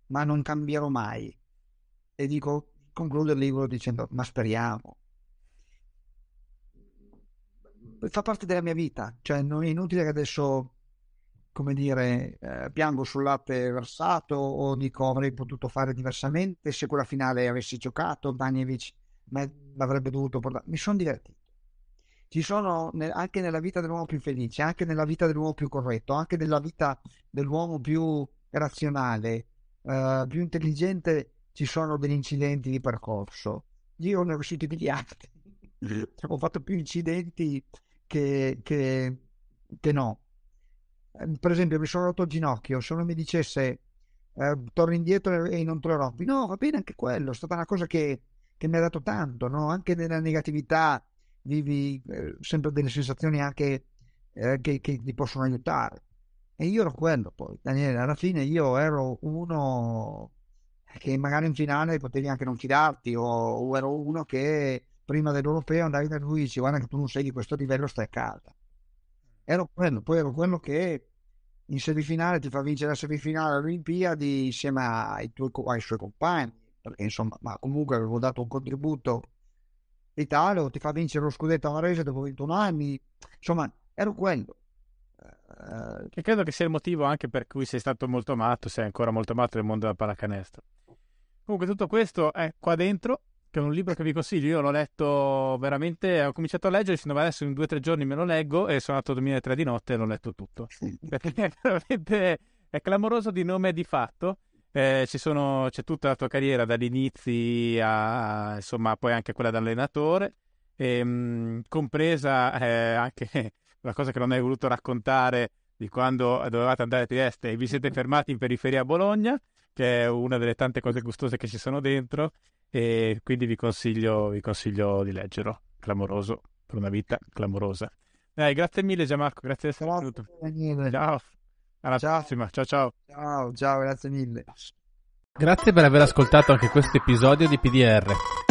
ma non cambierò mai e dico concludo il libro dicendo ma speriamo fa parte della mia vita cioè non è inutile che adesso come dire, eh, piango sul latte versato o dico avrei potuto fare diversamente se quella finale avessi giocato, Banjevic mi avrebbe dovuto portare. Mi sono divertito. Ci sono anche nella vita dell'uomo più felice, anche nella vita dell'uomo più corretto, anche nella vita dell'uomo più razionale, eh, più intelligente, ci sono degli incidenti di percorso. Io ne ho riusciti degli altri. ho fatto più incidenti che, che, che no Ehm, per esempio mi sono rotto il ginocchio, se uno mi dicesse eh, torni indietro e non te lo rompi, no, va bene anche quello, è stata una cosa che, che mi ha dato tanto, no? anche nella negatività vivi eh, sempre delle sensazioni anche eh, che, che, ti possono aiutare. E io ero quello poi, Daniele, alla fine io ero uno che magari in finale potevi anche non fidarti o, o ero uno che prima dell'europeo andavi da lui e dici guarda che tu non sei di questo livello, stai a casa ero quello, poi ero quello che in semifinale ti fa vincere la semifinale alle Olimpiadi insieme ai, tuoi, ai suoi compagni, perché insomma, ma comunque avevo dato un contributo vitale, ti fa vincere lo scudetto a Varese dopo 21 anni, insomma, ero quello. Uh, che credo che sia il motivo anche per cui sei stato molto amato, sei ancora molto amato nel mondo della pallacanestro. Comunque tutto questo è qua dentro che è un libro che vi consiglio. Io l'ho letto veramente, ho cominciato a leggere fino adesso in due o tre giorni me lo leggo e sono andato a dormire tre di notte e l'ho letto tutto. Perché è veramente è clamoroso di nome e di fatto. Eh, sono, c'è tutta la tua carriera dagli inizi a, insomma, poi anche quella da allenatore, e, mh, compresa eh, anche la cosa che non hai voluto raccontare di quando dovevate andare a Trieste e vi siete fermati in periferia a Bologna, che è una delle tante cose gustose che ci sono dentro e quindi vi consiglio, vi consiglio di leggerlo. Clamoroso, per una vita clamorosa. Dai, grazie mille Gianmarco, grazie di essere venuto. Ciao, alla ciao. prossima, ciao ciao. Ciao, ciao, grazie mille. Grazie per aver ascoltato anche questo episodio di PDR.